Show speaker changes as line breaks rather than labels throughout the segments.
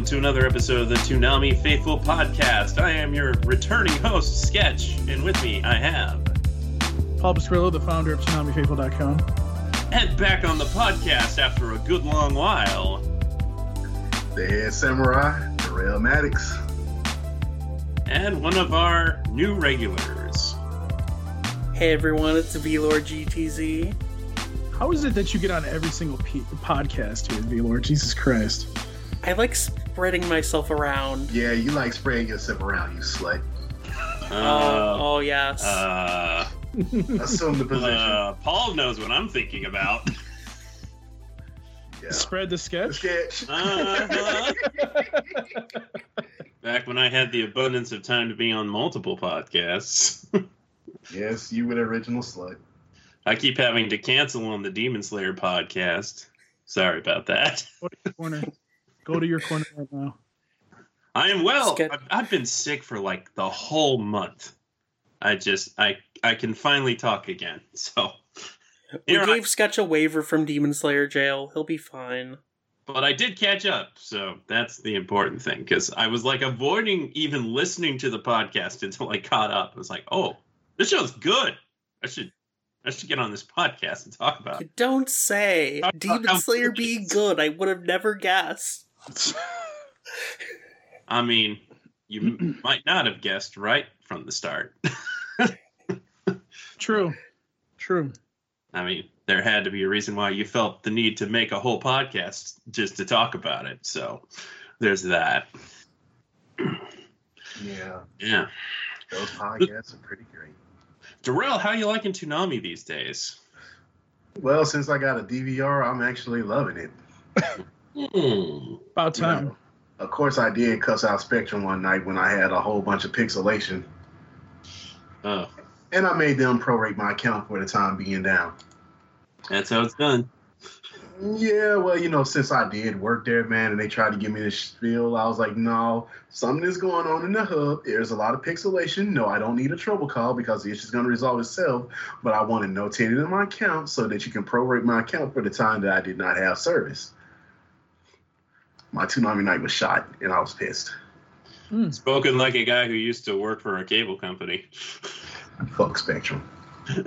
Welcome to another episode of the Toonami Faithful Podcast. I am your returning host, Sketch, and with me I have
Paul Pasquillo, the founder of ToonamiFaithful.com.
and back on the podcast after a good long while,
The Head Samurai, Darrell Maddox.
and one of our new regulars.
Hey everyone, it's VLord GTZ.
How is it that you get on every single pe- podcast here, V Lord? Jesus Christ.
I like spreading myself around.
Yeah, you like spraying yourself around, you slut.
oh,
Uh,
oh yes.
uh,
Assume the position.
uh, Paul knows what I'm thinking about.
yeah.
Spread the
The
sketch.
sketch.
Uh-huh. Back when I had the abundance of time to be on multiple podcasts.
yes, you were the original slut.
I keep having to cancel on the Demon Slayer podcast. Sorry about that.
Go to your corner. Go to your corner right now.
I am well.
Skip.
I've, I've been sick for like the whole month. I just I I can finally talk again. So
we
here I-
gave Sketch a waiver from Demon Slayer jail. He'll be fine.
but I did catch up, so that's the important thing because I was like avoiding even listening to the podcast until I caught up. I was like, oh, this show's good. I should I should get on this podcast and talk about
You
it.
don't say. Demon Slayer being good, I would have never guessed.
I mean, you might not have guessed right from the start.
True. True.
I mean, there had to be a reason why you felt the need to make a whole podcast just to talk about it. So there's that.
Yeah,
Yeah.
those podcasts are pretty great.
Darrell, how you liking Toonami these days?
Well, since I got a DVR, I'm actually loving it.
Hmm.
About
You
time.
know, of course, I did cuss out Spectrum one night when I had a whole bunch of pixelation,
Oh,
and I made them prorate my account for the time being down.
that's how it's done.
Yeah, well, you know, since I did work there, man, and they tried to give me this spiel, I was like, no, something is going on in the hub. There's a lot of pixelation. No, I don't need a trouble call because the issue's going to resolve itself. But I want to notate it notated in my account so that you can prorate my account for the time that I did not have service. My Toonami night was shot, and I was pissed.
Mm.
Spoken like a guy who used to work for a cable company.
Fuck Spectrum.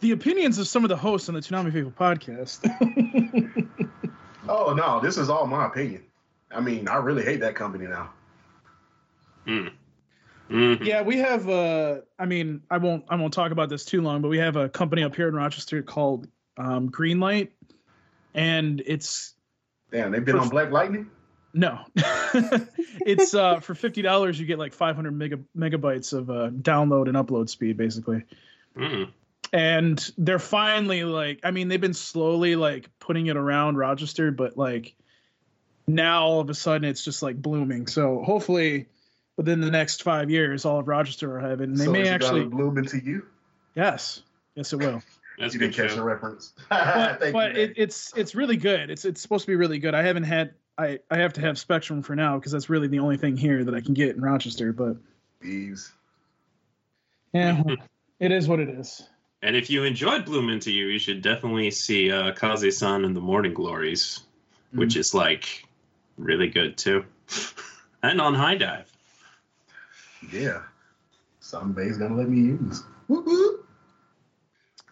The opinions of some of the hosts on the Toonami Faithful podcast.
Oh no, this is all my opinion. I mean, I really hate that company now.
Hmm. Mhm.
yeah, we have uh I mean, I won't I won't talk about this too long, but we have a company up here in Rochester called um Greenlight. And it's
Damn, they've been on Black Lightning.
No, it's uh, for fifty dollars. You get like five hundred mega megabytes of uh, download and upload speed, basically.
Hmm.
And they're finally like, I mean, they've been slowly like putting it around Rochester, but like now all of a sudden it's just like blooming. So hopefully, within the next five years, all of Rochester will have it. And they
so
may
it's
actually,
bloom into you.
yes, yes, it will.
That's a
you
good
didn't catch the reference.
but,
Thank
but
you,
it, it's it's really good. It's it's supposed to be really good. I haven't had I I have to have Spectrum for now because that's really the only thing here that I can get in Rochester. But
Thieves.
yeah, it is what it is.
And if you enjoyed Bloom Into You, you should definitely see uh, Kase-san and the Morning Glories, which is like really good too. and on HIDIVE.
Yeah. Somebody's gonna let me use. Whoop, whoop.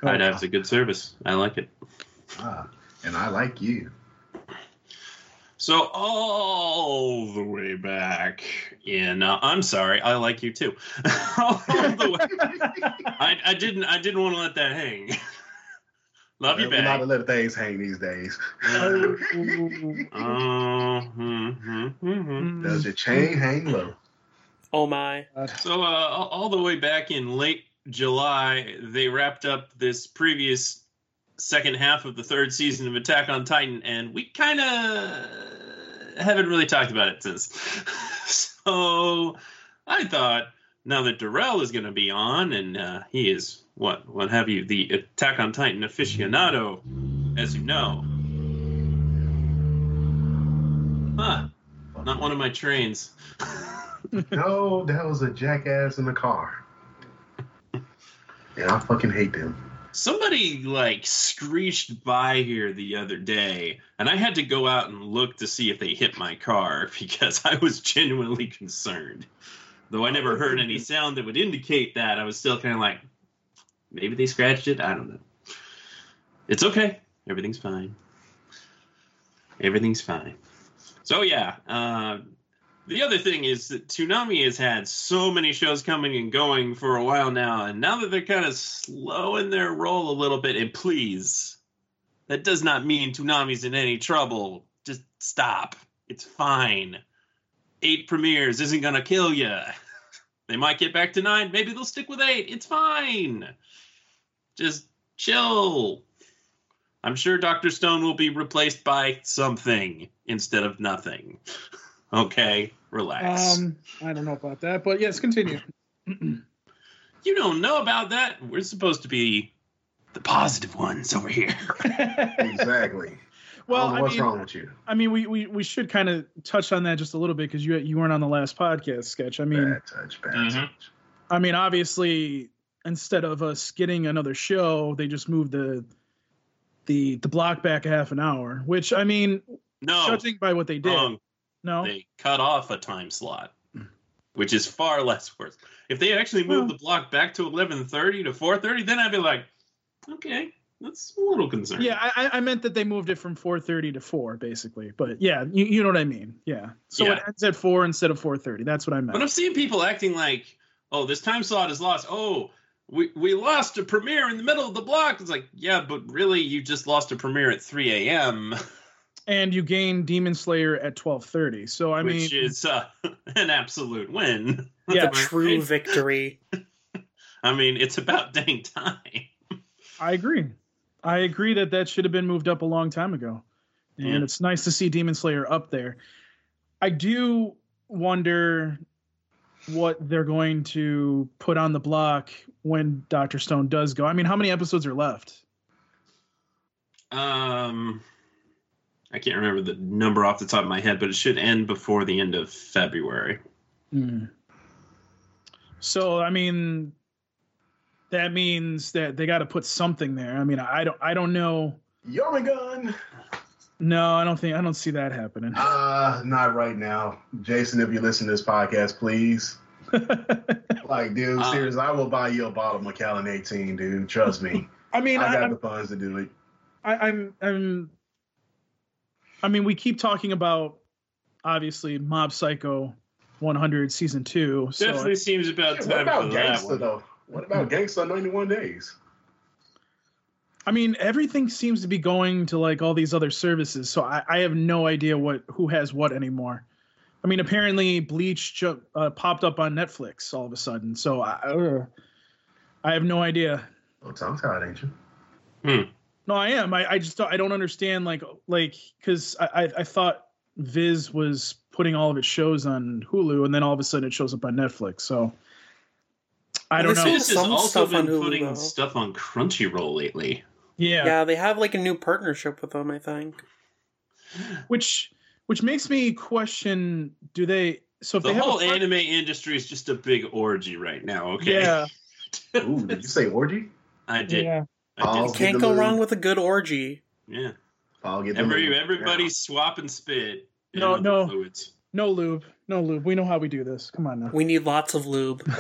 HIDIVE's a good service. I like it.
Ah, and I like you.
So all the way back in, uh, I'm sorry, I like you too. all the way, I, I didn't, I didn't want to let that hang. Love you
We're not
back.
to let things hang these days.
Uh, uh, hmm, hmm, hmm, hmm.
Does your chain hang low?
Oh my.
So uh, all all the way back in late July, they wrapped up this previous second half of the third season of Attack on Titan, and we kind of haven't really talked about it since. so I thought now that Darrell is going to be on, and uh, he is what what have you, the Attack on Titan aficionado, as you know. Huh. Not one of my trains.
no, that was a jackass in the car. I fucking hate them.
Somebody like screeched by here the other day, and I had to go out and look to see if they hit my car because I was genuinely concerned. Though I never heard any sound that would indicate that, I was still kind of like, maybe they scratched it. I don't know. It's okay. Everything's fine. Everything's fine. So yeah, uh, the other thing is that Toonami has had so many shows coming and going for a while now, and now that they're kind of slowing their roll a little bit, and please, that does not mean Toonami's in any trouble. Just stop. It's fine. Eight premieres isn't gonna kill you. They might get back to nine. Maybe they'll stick with eight. It's fine. Just chill. I'm sure Dr. Stone will be replaced by something instead of nothing. Okay, relax.
Um, I don't know about that, but yes, continue.
you don't know about that. We're supposed to be the positive ones over here.
exactly.
Well,
I
I
what's
mean,
wrong with you?
I mean, we, we, we should kind of touch on that just a little bit because you you weren't on the last podcast sketch. I mean,
bad touch, bad
Mhm.
touch.
I mean, obviously, instead of us getting another show, they just moved the the the block back a half an hour. Which I mean,
No,
judging by what they did,
wrong.
No,
They cut off a time slot, which is far less worse. If they actually moved the block back to 11:30 to 4:30, then I'd be like, okay, that's a little concerning.
yeah, I, I- meant that they moved it from four thirty to four, basically. But yeah, you, you know what I mean. Yeah, so it ends at four instead of four thirty. That's what I meant.
But I've seen people acting like, oh, this time slot is lost. Oh, we, we lost a premiere in the middle of the block. It's like, yeah, but really, you just lost a premiere at 3 a.m.,
and you gain Demon Slayer at twelve thirty. So I mean
which
mean,
is uh, an absolute win.
Yeah.
A true
right?
victory.
I mean, it's about dang time.
I agree. I agree that that should have been moved up a long time ago. And
Yeah.
it's nice to see Demon Slayer up there. I do wonder what they're going to put on the block when Dr. Stone does go. I mean, how many episodes are left?
Um, I can't remember the number off the top of my head, but it should end before the end of February.
Hmm. So, I mean, that means that they got to put something there. I mean, I don't I don't know.
Yarmagun!
No, I don't think I don't see that happening.
Uh, not right now. Jason, if you listen to this podcast, please. Like, dude,
Uh,
serious, I will buy you a bottle of Macallan 18, dude. Trust me.
I mean,
I
I,
got
I'm
the funds to do it.
I, I'm I'm I mean we keep talking about obviously Mob Psycho 100 season 2 so
Definitely seems about
What
time
about
for that
Gangsta,
one.
though? What about Gangsta 91 Days?
I mean everything seems to be going to like all these other services so I, I have no idea what who has what anymore I mean apparently Bleach ju- uh, popped up on Netflix all of a sudden so I uh, I have no idea
Oh, tongue tied, ain't you?
No, I am. I, I just don't, I don't understand like like because I, I I thought Viz was putting all of its shows on Hulu, and then all of a sudden it shows up on Netflix. So I don't
This
know.
is-
This has also
stuff
been
Hulu,
putting
though.
stuff on Crunchyroll lately.
Yeah,
Yeah, they have like a new partnership with them, I think.
which which makes me question: Do they? So if
The
they have
whole
a part-
anime industry is just a big orgy right now. Okay,
yeah,
Ooh, did you say orgy?
I did.
yeah.
I
Oh.
Can't go
lube.
wrong with a good orgy.
Yeah.
I'll get the
Every
lube.
everybody's swapping spit. and
No, no.
Fluids.
No lube, no lube. We know how we do this. Come on now.
We need lots of lube.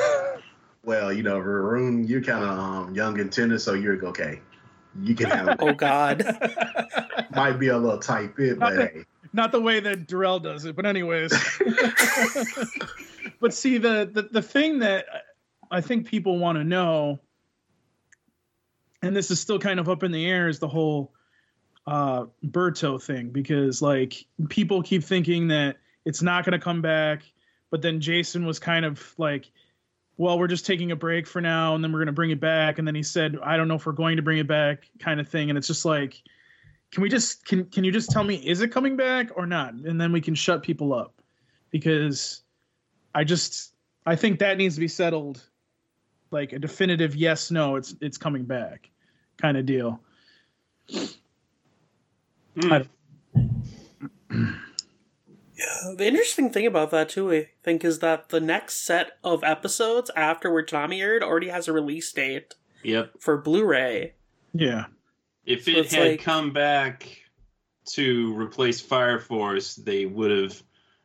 Well, you know, Varun, you're kind of um, young and tender, so you're okay. You can handle it.
Oh God.
Might be a little tight fit, but
Not
hey.
not the way that Darrell does it, but anyways. but see the, the the thing that I think people want to know, and this is still kind of up in the air, is the whole uh Boruto thing because like people keep thinking that it's not going to come back, but then Jason was kind of like well, we're just taking a break for now, and then we're going to bring it back. And then he said, I don't know if we're going to bring it back, kind of thing. And it's just like, can we just can can you just tell me is it coming back or not? And then we can shut people up because I just I think that needs to be settled, like a definitive yes no it's it's coming back, kind of deal.
Hmm.
I-
The interesting thing about that too, I think, is that the next set of episodes after where Tommy aired already has a release date
Yep.
for Blu-ray.
Yeah,
If it
it's
had
like-
come back to replace Fire Force, they would have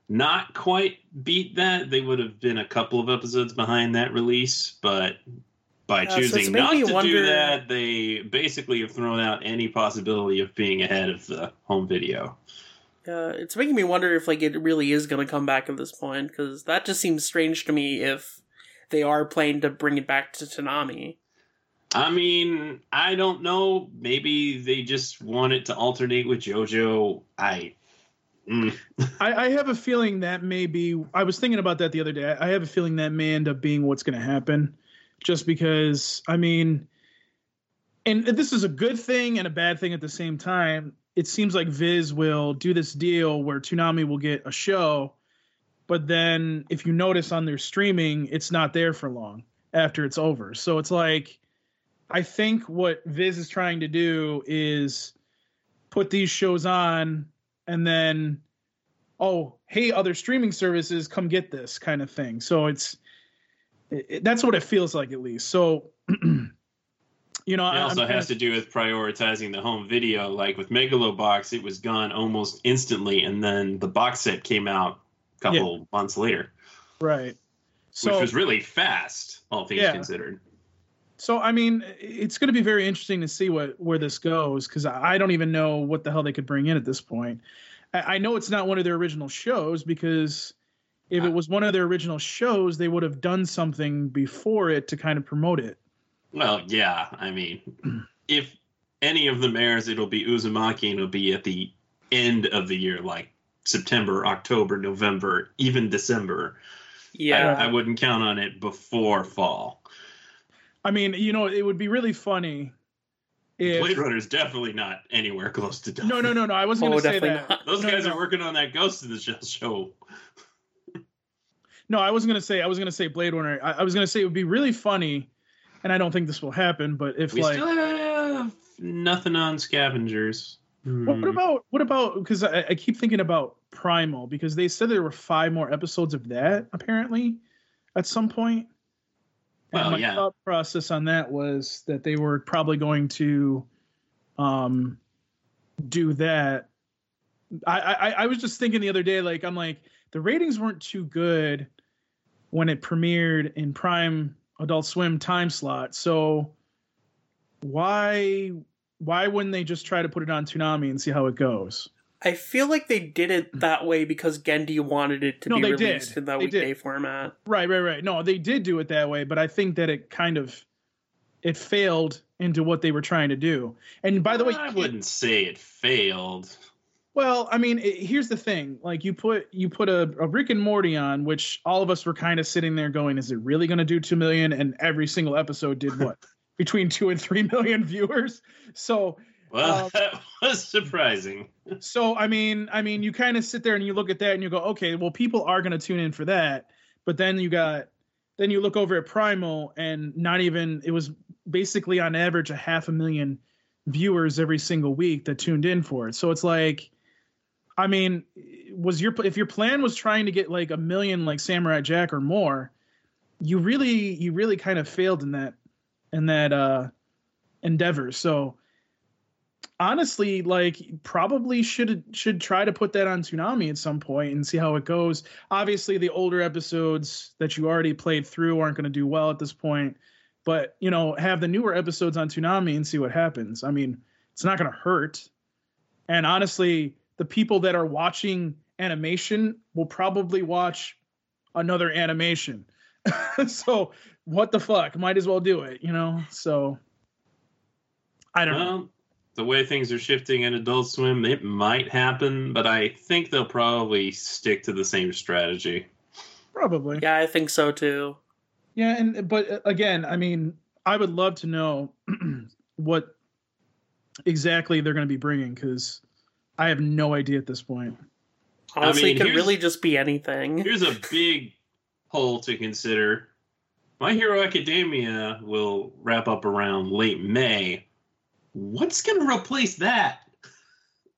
not quite beat that. They would have been a couple of episodes behind that release, but by
Yeah, so
choosing
made
not
me
to do that, they basically have thrown out any possibility of being ahead of the home video.
Uh, it's making me wonder if like it really is going to come back at this point because that just seems strange to me if they are planning to bring it back to Toonami.
I mean, I don't know. Maybe they just want it to alternate with JoJo. I. Mm.
I, I have a feeling that may be. I was thinking about that the other day. I have a feeling that may end up being what's going to happen, just because. I mean, and this is a good thing and a bad thing at the same time. It seems like Viz will do this deal where Toonami will get a show, but then if you notice on their streaming, it's not there for long after it's over. So it's like, I think what Viz is trying to do is put these shows on and then oh hey other streaming services come get this kind of thing so it's it, it- that's what it feels like at least so you know
It also
I'm
has to do with prioritizing the home video. Like with Megalobox, it was gone almost instantly, and then the box set came out a couple months later,
right so
which was really fast, all things
Yeah.
considered.
so i mean it's going to be very interesting to see what where this goes because I, I don't even know what the hell they could bring in at this point I, I know it's not one of their original shows because if it was one of their original shows they would have done something before it to kind of promote it
Well, yeah, I mean, if any of them airs, it'll be Uzumaki, and it'll be at the end of the year, like September, October, November, even December.
Yeah,
I, I wouldn't count on it before fall.
I mean, you know, it would be really funny if
Blade is definitely not anywhere close to done.
no, no, no, no. I wasn't
oh,
going to say that.
not.
Those
No,
guys
no.
are working on that Ghost in the Shell show.
No, I wasn't going to say. I was going to say Blade Runner. I, I was going to say it would be really funny, and I don't think this will happen. But if
We
like,
still have nothing on Scavengers.
what, what
Hmm.
about what about? Because I, I keep thinking about Primal because they said there were five more episodes of that apparently at some point. And my
yeah.
thought process on that was that they were probably going to um do that. I, I I was just thinking the other day, like I'm like the ratings weren't too good when it premiered in Prime Adult Swim time slot. So why why wouldn't they just try to put it on Toonami and see how it goes?
I feel like they did it mm. that way because Genndy wanted it to
No,
be
they
released
did.
in that
They did.
weekday format.
Right, right, right. No, they did do it that way, but I think that it kind of it failed into what they were trying to do. And by the way,
I
can't-
wouldn't say it failed.
Well, I mean, it, here's the thing: like you put you put a, a Rick and Morty on, which all of us were kind of sitting there going, "Is it really going to do two million? And every single episode did what between two and three million viewers. So,
Well,
Um,
that was surprising.
so I mean, I mean, you kind of sit there and you look at that and you go, okay, well, people are going to tune in for that. But then you got, then you look over at Primal, and not even it was basically on average a half a million viewers every single week that tuned in for it. So it's like, I mean, was your if your plan was trying to get like a million like Samurai Jack or more, you really you really kind of failed in that in that uh endeavor. So honestly, like probably should should try to put that on Toonami at some point and see how it goes. Obviously, the older episodes that you already played through aren't going to do well at this point, but you know, have the newer episodes on Toonami and see what happens. I mean, it's not going to hurt. And honestly, the people that are watching animation will probably watch another animation. so what the fuck? Might as well do it, you know? So I don't know.
The way things are shifting in Adult Swim, it might happen, but I think they'll probably stick to the same strategy.
Probably.
Yeah, I think so too.
Yeah, and but uh, again, I mean, I would love to know what exactly they're going to be bringing because I have no idea at this point.
Honestly,
mean,
it could really just be anything.
Here's a big poll to consider. My Hero Academia will wrap up around late May. What's going to replace that?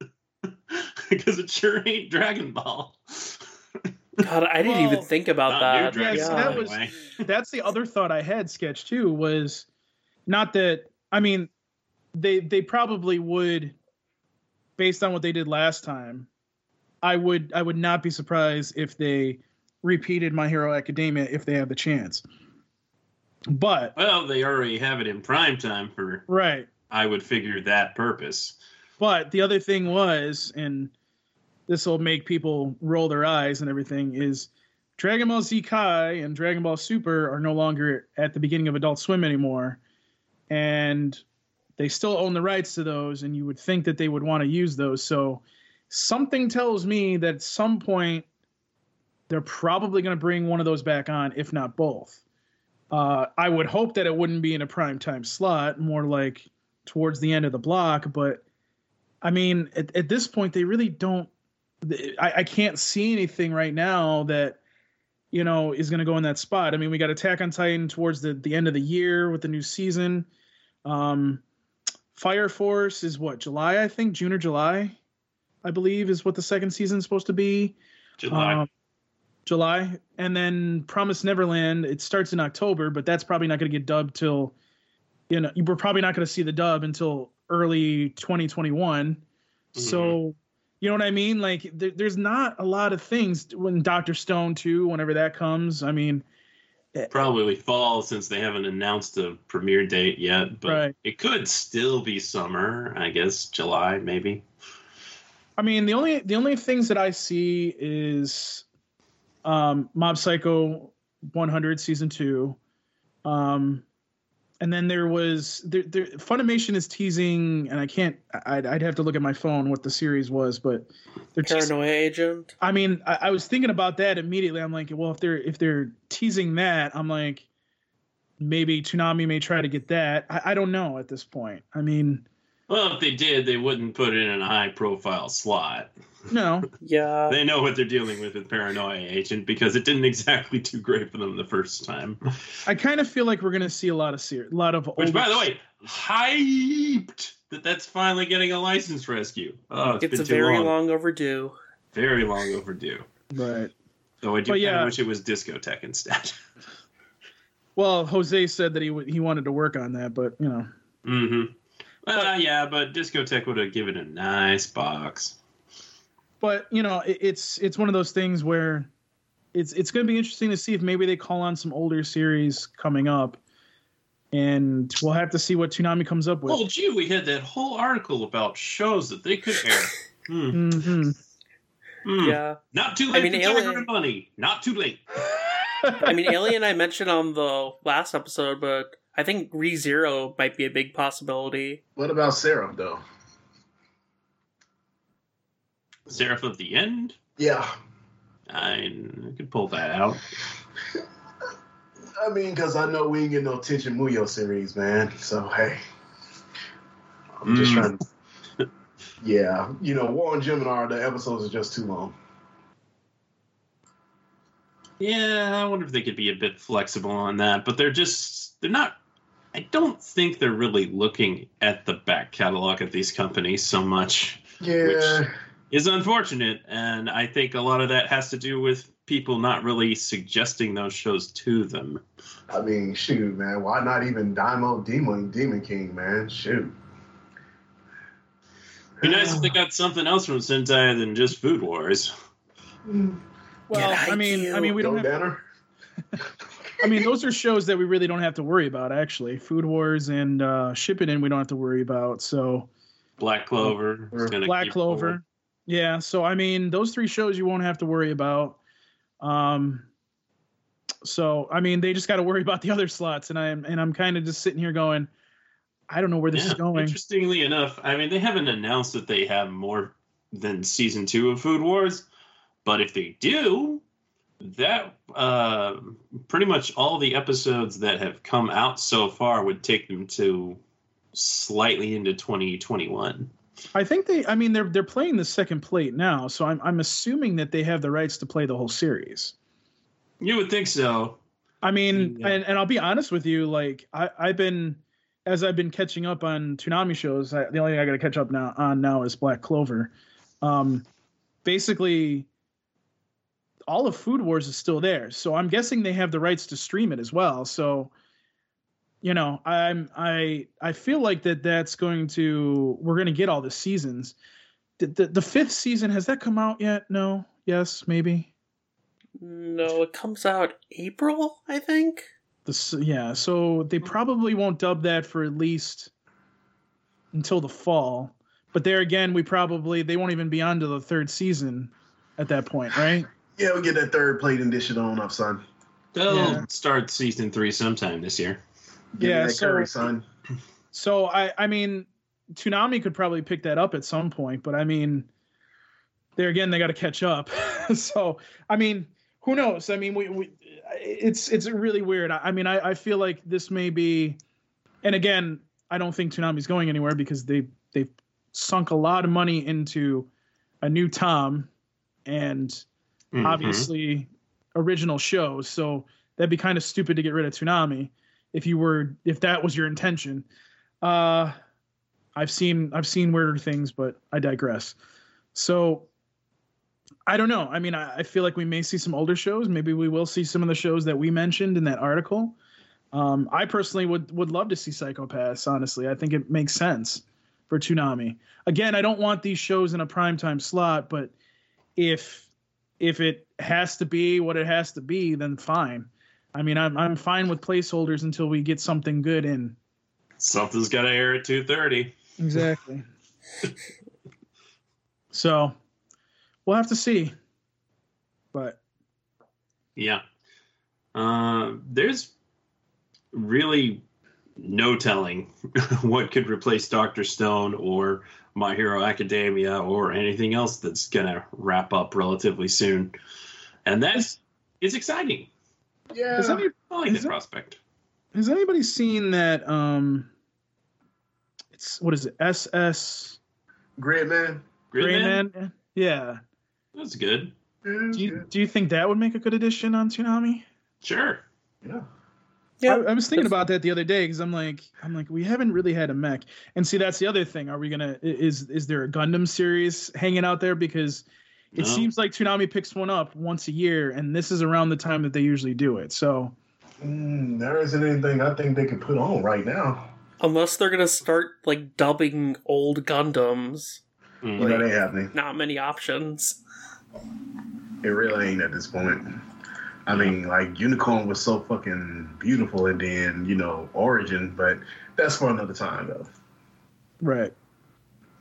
because it sure ain't Dragon Ball.
God, I didn't even think about that.
Dragon
Yeah, so
Ball
that was- That's the other thought I had. Sketch too was not that. I mean, they they probably would, based on what they did last time. I would I would not be surprised if they repeated My Hero Academia if they have the chance. But
Well, they already have it in prime time for,
right,
I would figure, that purpose.
But the other thing was, and this will make people roll their eyes and everything, is Dragon Ball Z Kai and Dragon Ball Super are no longer at the beginning of Adult Swim anymore. And they still own the rights to those, and you would think that they would want to use those. So something tells me that at some point they're probably going to bring one of those back on, if not both. Uh, I would hope that it wouldn't be in a prime time slot, more like towards the end of the block, but I mean, at, at this point, they really don't. I, I can't see anything right now that you know is going to go in that spot. I mean, we got Attack on Titan towards the the end of the year with the new season. Um, Fire Force is what July, I think, June or July, I believe, is what the second season's supposed to be.
July.
Um, July, and then Promise Neverland. It starts in October, but that's probably not going to get dubbed till you know we're probably not going to see the dub until early 2021. So you know what I mean? Like there, there's not a lot of things when Doctor Stone too. Whenever that comes, I mean,
Probably fall since they haven't announced a premiere date yet, but
Right.
it could still be summer, I guess, July maybe.
I mean the only the only things that I see is um, Mob Psycho 100 season two. Um, and then there was there, there Funimation is teasing, and I can't. I'd, I'd have to look at my phone what the series was, but they're teasing.
Agent.
I mean, I, I was thinking about that immediately. I'm like, well, if they're if they're teasing that, I'm like, maybe Toonami may try to get that. I, I don't know at this point. I mean,
Well, if they did, they wouldn't put it in a high profile slot.
no,
Yeah.
They know what they're dealing with with Paranoia Agent because it didn't exactly do great for them the first time.
I kind of feel like we're gonna see a lot of ser- a lot of.
Which, by the way, hyped that that's finally getting a license rescue. Oh, it's
It's
been
a
too
very
long.
long overdue.
very long overdue.
right.
Though I do
But
kind
yeah.
of wish it was Discotek instead.
Well, Jose said that he w- he wanted to work on that, but you know,
mm-hmm. Well, yeah, but Discotek would have given a nice box.
but you know, it, it's it's one of those things where it's it's going to be interesting to see if maybe they call on some older series coming up, and we'll have to see what Toonami comes up with.
Well, gee, we had that whole article about shows that they could air. Hmm.
hmm
Hmm.
Yeah.
Not too late I
mean,
for Tiger
Alien-
and Bunny. Not too late.
I mean, Alien I mentioned on the last episode, but I think ReZero might be a big possibility.
What about Seraph though?
Seraph of the End.
Yeah,
I, I could pull that out.
I mean, because I know we ain't get no Tenchi Muyo series, man. So hey, I'm just
Mm.
trying. to... yeah, you know, War and Gemini, the episodes are just too long.
Yeah, I wonder if they could be a bit flexible on that, but they're just they're not I don't think they're really looking at the back catalog of these companies so much.
Yeah,
Is unfortunate, and I think a lot of that has to do with people not really suggesting those shows to them.
I mean, shoot, man. Why not even Daimo Demon Demon King, man? Shoot.
Be nice if they got something else from Sentai than just Food Wars. Mm.
Well,
Get
I mean, I mean, we
Go
don't have.
banner.
I mean, those are shows that we really don't have to worry about. Actually, Food Wars and uh, Shippuden we don't have to worry about. So
Black Clover. gonna
Black Clover,
rolling.
yeah. So I mean, those three shows you won't have to worry about. Um, so I mean, they just got to worry about the other slots, and I'm and I'm kind of just sitting here going, I don't know where this is going.
Interestingly enough, I mean, they haven't announced that they have more than season two of Food Wars, but if they do, that uh, pretty much all the episodes that have come out so far would take them to slightly into 2021.
I think they. I mean, they're they're playing the second plate now, so I'm I'm assuming that they have the rights to play the whole series.
You would think so.
I mean,
Yeah.
and, and I'll be honest with you, like I I've been as I've been catching up on Toonami shows. I, the only thing I got to catch up now on now is Black Clover. Um, basically, all of Food Wars is still there, so I'm guessing they have the rights to stream it as well. So, you know, I'm I I feel like that that's going to we're going to get all the seasons. The, the the fifth season has that come out yet? No. Yes. Maybe.
No, it comes out April, I think.
The yeah, so they probably won't dub that for at least until the fall. But there again, we probably they won't even be on to the third season at that point, right?
Yeah, we get that third plate and dish it on up, son.
They'll
Yeah.
start season three sometime this year.
Give me
Yeah,
that
so-
curry, son.
So I I mean, Toonami could probably pick that up at some point, but I mean, there again, they got to catch up. so I mean, who knows? I mean, we, we it's it's really weird. I, I mean, I, I feel like this may be, and again, I don't think Toonami's going anywhere because they they've sunk a lot of money into a new Tom and
Mhm.
obviously original shows. So that'd be kind of stupid to get rid of Toonami if you were if that was your intention. Uh I've seen I've seen weirder things, but I digress. So I don't know. I mean, I, I feel like we may see some older shows. Maybe we will see some of the shows that we mentioned in that article. Um, I personally would would love to see Psycho-Pass. Honestly, I think it makes sense for Toonami. Again, I don't want these shows in a primetime slot, but if if it has to be what it has to be, then fine. I mean, I'm I'm fine with placeholders until we get something good in.
Something's got to air at 2:30.
Exactly. so, we'll have to see. But
Yeah. Uh, there's really no telling what could replace Doctor Stone or My Hero Academia or anything else that's gonna wrap up relatively soon, and that's it's exciting.
Yeah.
has, any,
I like
Is
that
it-
prospect.
has anybody seen that? Um, it's what is it? SS
Great man.
Gridman,
Greyman? Yeah.
that's good.
Yeah,
Do you do you think that would make a good addition on Toonami?
Sure.
yeah.
Yeah.
I, I was thinking about that the other day because I'm like, I'm like, we haven't really had a mech, and see, that's the other thing. Are we gonna? Is is there a Gundam series hanging out there? Because it
No.
seems like Toonami picks one up once a year, and this is around the time that they usually do it. So
Mm, there isn't anything I think they could put on right now.
Unless they're gonna start like dubbing old Gundams,
Mm.
You know, they happening.
not many options.
It really ain't at this point. I mean, like Unicorn was so fucking beautiful, and then you know Origin, but that's for another time though.
right,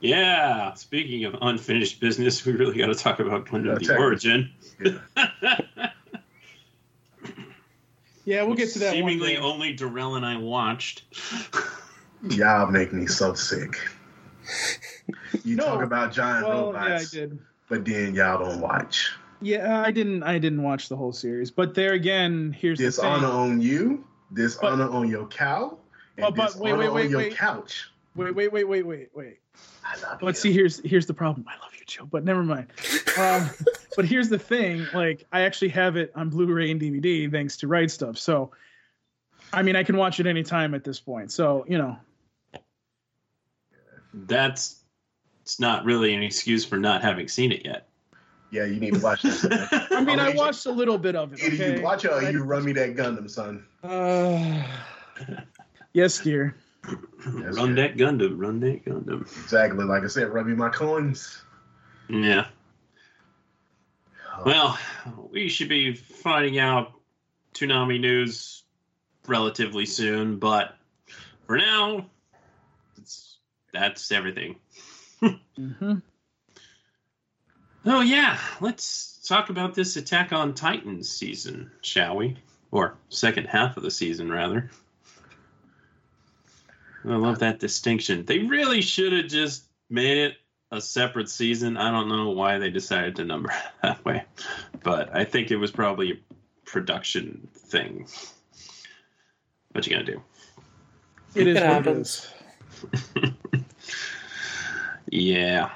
Yeah. Speaking of unfinished business, we really got to talk about Gundam
Yeah,
the
check.
Origin.
Yeah.
yeah, we'll get to that. one
Seemingly
day.
only Darrell and I watched.
Y'all make me so sick. You
No.
talk about giant
Well, yeah, I
robots,
did.
but then y'all don't watch.
Yeah, I didn't. I didn't watch the whole series, but there again, here's the
Dishonor
thing.
on you, dishonor
But-
on your cow, and
Oh, but wait,
dishonor
wait, wait,
on your
wait.
couch.
Wait, wait, wait, wait, wait, wait.
I love
But
you.
see, here's here's the problem. I love you, Joe, but never mind. Um, but here's the thing: like, I actually have it on Blu-ray and DVD thanks to Right Stuf. So, I mean, I can watch it anytime at this point. So, you know,
That's it's not really an excuse for not having seen it yet.
Yeah, you need to watch that.
I mean, I
Okay.
watched a little bit of it. Okay?
you watch it or you run me that Gundam, son.
Uh, yes, dear.
Yes,
run
sir.
that Gundam, run that Gundam.
Exactly. Like I said, run me my coins.
Yeah. Well, we should be finding out Toonami news relatively soon, but for now, it's, that's everything.
hmm
Oh yeah, let's talk about this Attack on Titan season, shall we? Or second half of the season, rather. I love that distinction. They really should have just made it a separate season. I don't know why they decided to number it that way, but I think it was probably a production thing. What you gonna do?
It is
It
what it
happens.
is.
Yeah.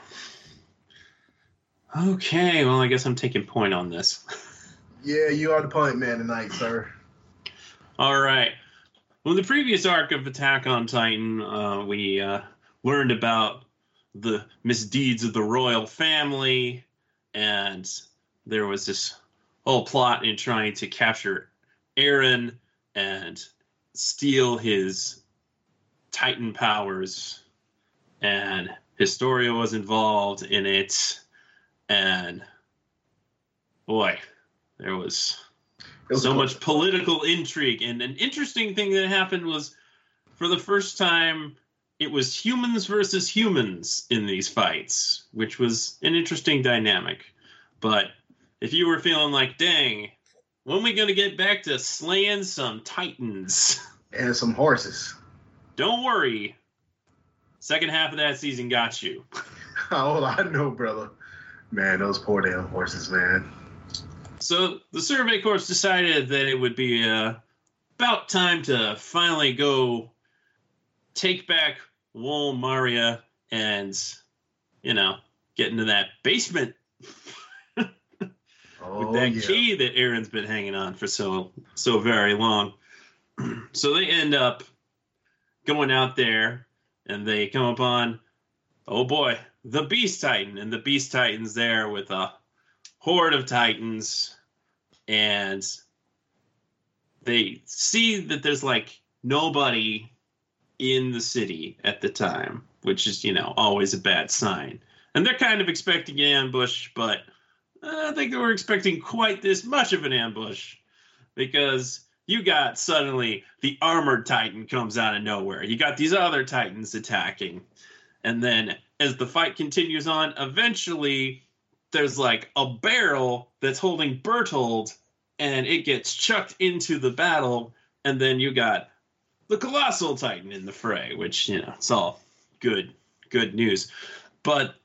Okay, well, I guess I'm taking point on this.
Yeah, you are the point man tonight, sir.
All right. Well, in the previous arc of Attack on Titan, uh, we uh, learned about the misdeeds of the royal family, and there was this whole plot in trying to capture Eren and steal his Titan powers. And Historia was involved in it, and boy, there was
was
so
cool.
much political intrigue. And an interesting thing that happened was for the first time, it was humans versus humans in these fights, which was an interesting dynamic. But if you were feeling like, dang, when are we going to get back to slaying some titans?
and some horses.
Don't worry. Second half of that season got you.
Oh, I know, brother. Man, those poor damn horses, man.
So the Survey Corps decided that it would be uh, about time to finally go take back Wall Maria and, you know, get into that basement
Oh,
with that
yeah.
key that Eren's been hanging on for so so very long. so they end up going out there and they come upon oh boy, the Beast Titan. And the Beast Titan's there with a horde of Titans and they see that there's like nobody in the city at the time, which is, you know, always a bad sign. And they're kind of expecting an ambush, but uh, I don't think they were expecting quite this much of an ambush because you got suddenly the armored titan comes out of nowhere. You got these other titans attacking. And then as the fight continues on, eventually there's like a barrel that's holding Bertholdt and it gets chucked into the battle. And then you got the colossal titan in the fray, which, you know, it's all good, good news. But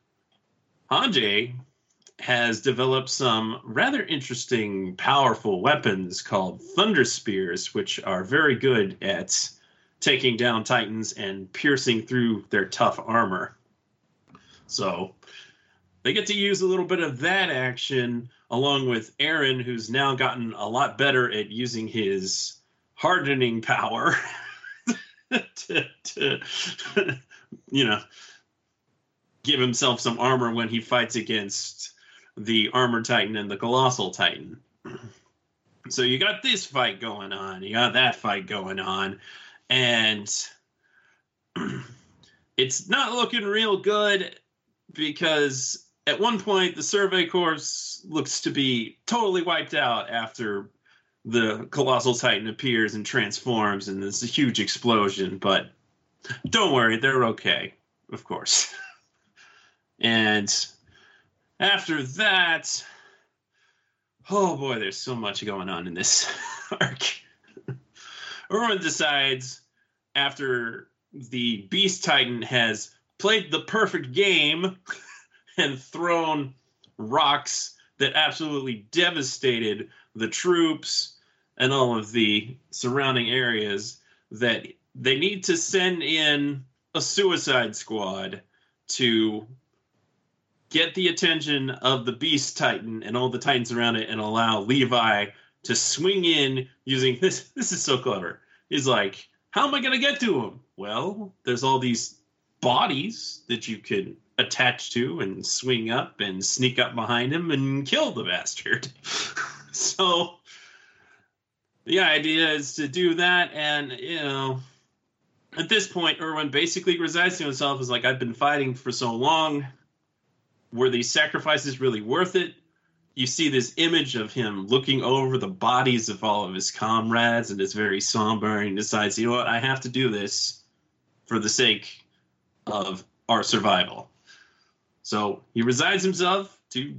Hanji has developed some rather interesting, powerful weapons called Thunder Spears, which are very good at taking down Titans and piercing through their tough armor. So they get to use a little bit of that action along with Eren, who's now gotten a lot better at using his hardening power to, to you know, give himself some armor when he fights against the armored titan and the colossal titan. So you got this fight going on, you got that fight going on, and it's not looking real good because at one point the survey corps looks to be totally wiped out after the colossal titan appears and transforms and there's a huge explosion but don't worry they're okay of course and after that, oh boy, there's so much going on in this arc. Erwin decides after the Beast Titan has played the perfect game and thrown rocks that absolutely devastated the troops and all of the surrounding areas that they need to send in a suicide squad to get the attention of the Beast Titan and all the Titans around it and allow Levi to swing in using this. This is so clever. He's like, How am I going to get to him? Well, there's all these bodies that you can attach to and swing up and sneak up behind him and kill the bastard. so the idea is to do that and, you know, at this point, Erwin basically resigns to himself as like, I've been fighting for so long were these sacrifices really worth it? You see this image of him looking over the bodies of all of his comrades and is very somber and decides, you know what, I have to do this for the sake of our survival. So he resigns himself to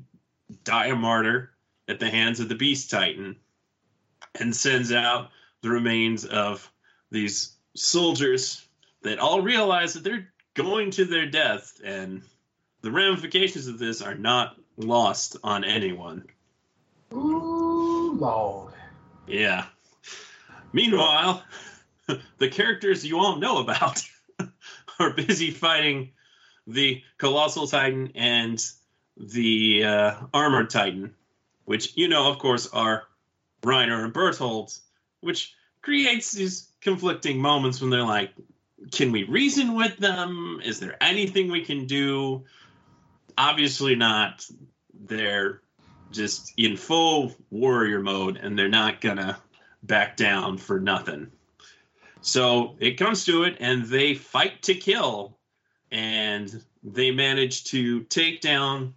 die a martyr at the hands of the Beast Titan and sends out the remains of these soldiers that all realize that they're going to their death and the ramifications of this are not lost on anyone.
Ooh, Lord.
Yeah. Meanwhile, the characters you all know about are busy fighting the Colossal Titan and the uh, Armored Titan, which you know, of course, are Reiner and Berthold, which creates these conflicting moments when they're like, can we reason with them? Is there anything we can do? Obviously not. They're just in full warrior mode and they're not gonna back down for nothing. So it comes to it and they fight to kill and they manage to take down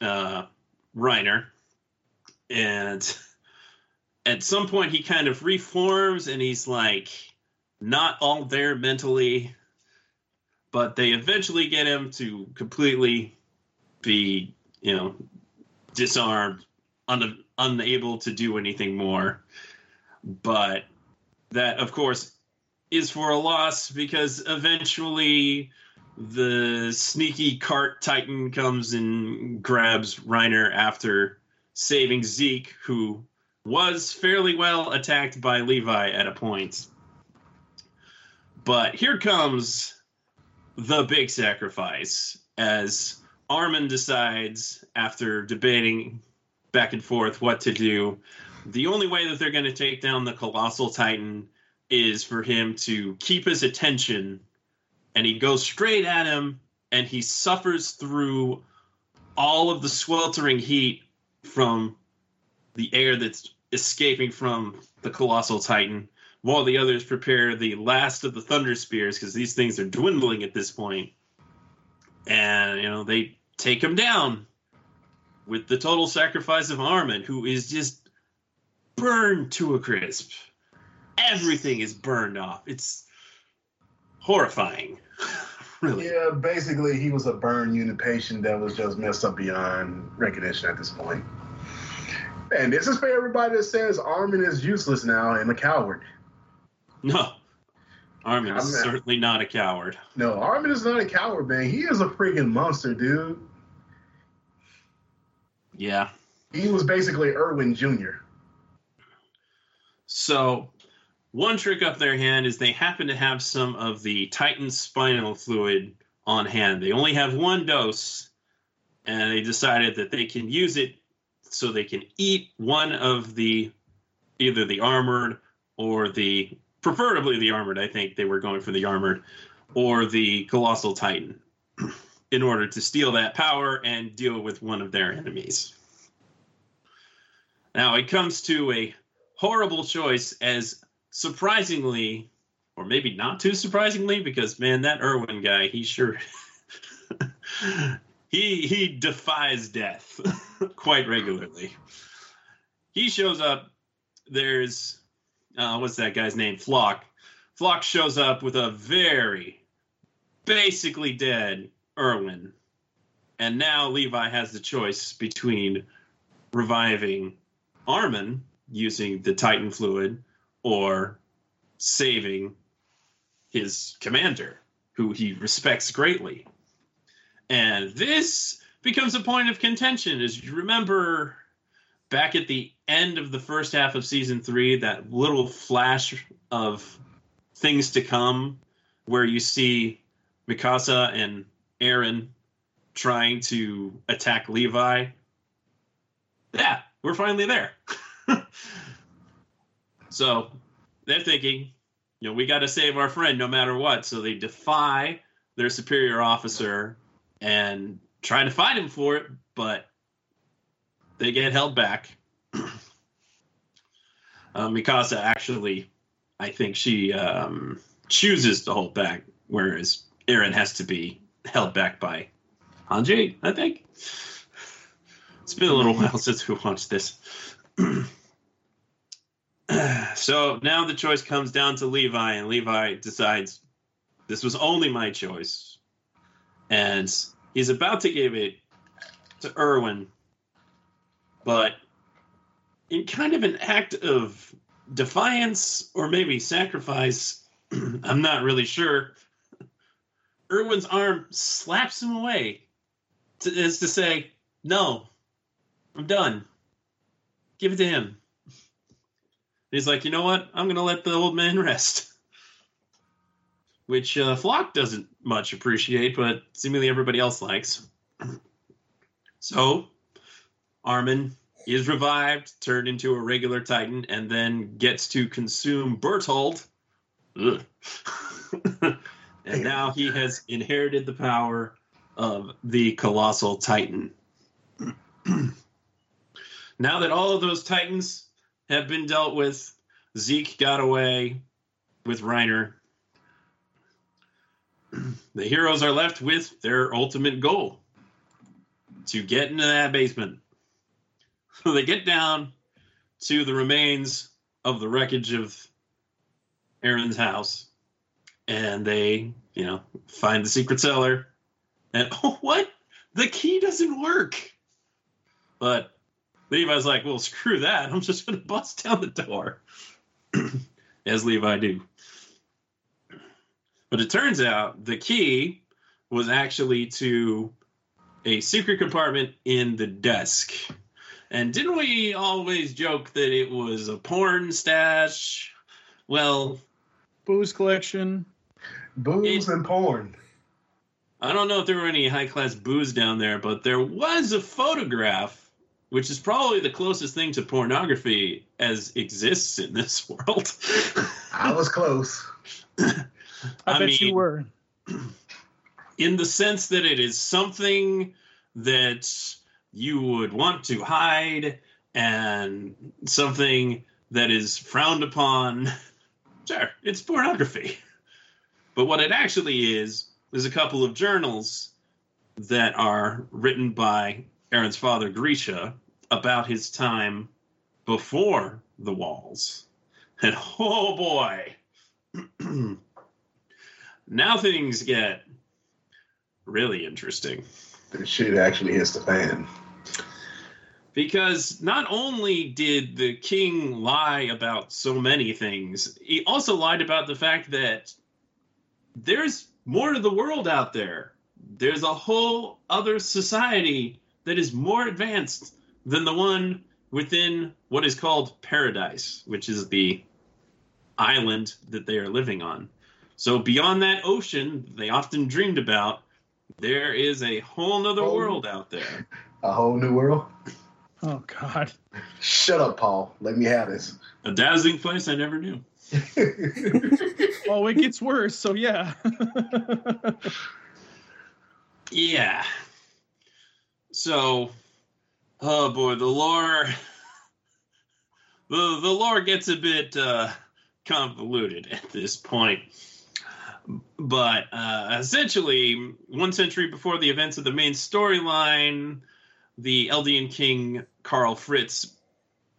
uh, Reiner. And at some point, he kind of reforms and he's like not all there mentally. But they eventually get him to completely be, you know, disarmed, un- unable to do anything more. But that, of course, is for a loss because eventually the sneaky cart titan comes and grabs Reiner after saving Zeke, who was fairly well attacked by Levi at a point. But here comes the big sacrifice as Armin decides, after debating back and forth what to do, the only way that they're going to take down the colossal titan is for him to keep his attention and he goes straight at him and he suffers through all of the sweltering heat from the air that's escaping from the colossal titan while the others prepare the last of the thunder spears because these things are dwindling at this point. And you know they take him down with the total sacrifice of Armin who is just burned to a crisp. Everything is burned off. It's horrifying. Really.
Yeah, basically, he was a burn unit patient that was just messed up beyond recognition at this point. And this is for everybody that says Armin is useless now and a coward.
no Armin is
not-
certainly not a coward
No, Armin is not a coward, man. He is a freaking monster, dude.
yeah
He was basically Erwin Jr.
So, one trick up their hand is they happen to have some of the Titan spinal fluid on hand. They only have one dose, and they decided that they can use it so they can eat one of the either the armored or the preferably the armored. I think they were going for the armored or the colossal Titan in order to steal that power and deal with one of their enemies. Now it comes to a horrible choice as surprisingly or maybe not too surprisingly because man that erwin guy he sure he he defies death quite regularly he shows up there's uh, what's that guy's name Floch Floch shows up with a very basically dead erwin and now levi has the choice between reviving armin using the Titan fluid or saving his commander, who he respects greatly. And this becomes a point of contention. As you remember back at the end of the first half of season three, that little flash of things to come where you see Mikasa and Eren trying to attack Levi. Yeah, we're finally there. so they're thinking, you know, we got to save our friend no matter what. So they defy their superior officer and try to fight him for it, but they get held back. Uh, Mikasa actually, I think she um, chooses to hold back, whereas Eren has to be held back by Hanji, I think. It's been a little while since we watched this. so now the choice comes down to Levi, and Levi decides this was only my choice. And he's about to give it to Erwin, but in kind of an act of defiance or maybe sacrifice, I'm not really sure. Erwin's arm slaps him away, to, as to say, "No, I'm done. Give it to him." He's like, "You know what? I'm gonna let the old man rest." Which uh, Floch doesn't much appreciate, but seemingly everybody else likes. So, Armin is revived, turned into a regular Titan, and then gets to consume Bertholdt. And now he has inherited the power of the colossal Titan. now that all of those Titans have been dealt with, Zeke got away with Reiner. The heroes are left with their ultimate goal to get into that basement. So they get down to the remains of the wreckage of Eren's house, and they, you know, find the secret cellar. And oh, what? The key doesn't work. But Levi's like, well, screw that. I'm just going to bust down the door. As Levi do. But it turns out the key was actually to a secret compartment in the desk. And didn't we always joke that it was a porn stash? Well,
Booze collection.
Booze
It-
and porn.
I don't know if there were any high class booze down there, but there was a photograph, which is probably the closest thing to pornography as exists in this world.
I was close.
I,
I
bet you were.
in the sense that it is something that you would want to hide and something that is frowned upon. Sure, it's pornography. But what it actually is, is a couple of journals that are written by Eren's father, Grisha, about his time before the walls. And oh boy, now things get really interesting
This shit actually hits the fan.
Because not only did the king lie about so many things, he also lied about the fact that there's more to the world out there. There's a whole other society that is more advanced than the one within what is called paradise, which is the island that they are living on. So beyond that ocean they often dreamed about, there is a whole nother
Oh.
world out there.
A whole new world.
Oh God.
Shut up, Paul. Let me have this.
A dazzling place I never knew.
Oh, it gets worse. So yeah.
Yeah. So, oh boy, the lore, the the lore gets a bit uh, convoluted at this point. But uh, essentially, one century before the events of the main storyline, the Eldian king Karl Fritz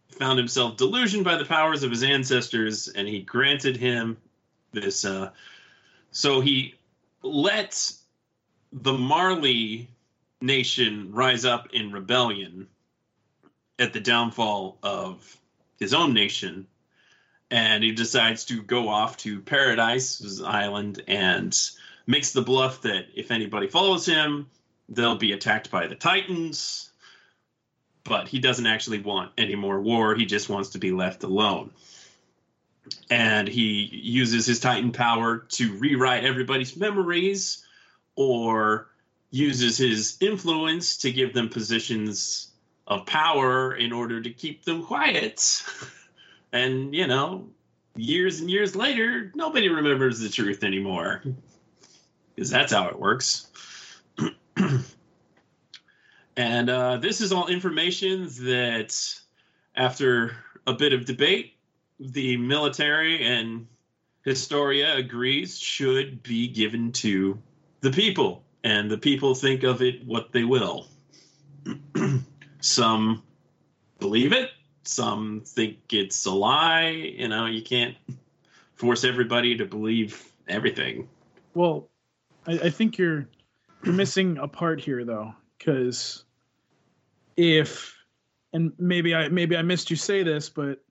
found himself delusioned by the powers of his ancestors, and he granted him this. Uh, so he let the Marley nation rise up in rebellion at the downfall of his own nation. And he decides to go off to Paradise, his island, and makes the bluff that if anybody follows him, they'll be attacked by the Titans. But he doesn't actually want any more war. He just wants to be left alone. And he uses his Titan power to rewrite everybody's memories or uses his influence to give them positions of power in order to keep them quiet. And, you know, years and years later, nobody remembers the truth anymore. Because that's how it works. And uh, this is all information that, after a bit of debate, the military and Historia agrees should be given to the people, and the people think of it what they will. some believe it, some think it's a lie. You know, you can't force everybody to believe everything.
Well, I, I think you're you're missing a part here though, because if and maybe I maybe I missed you say this, but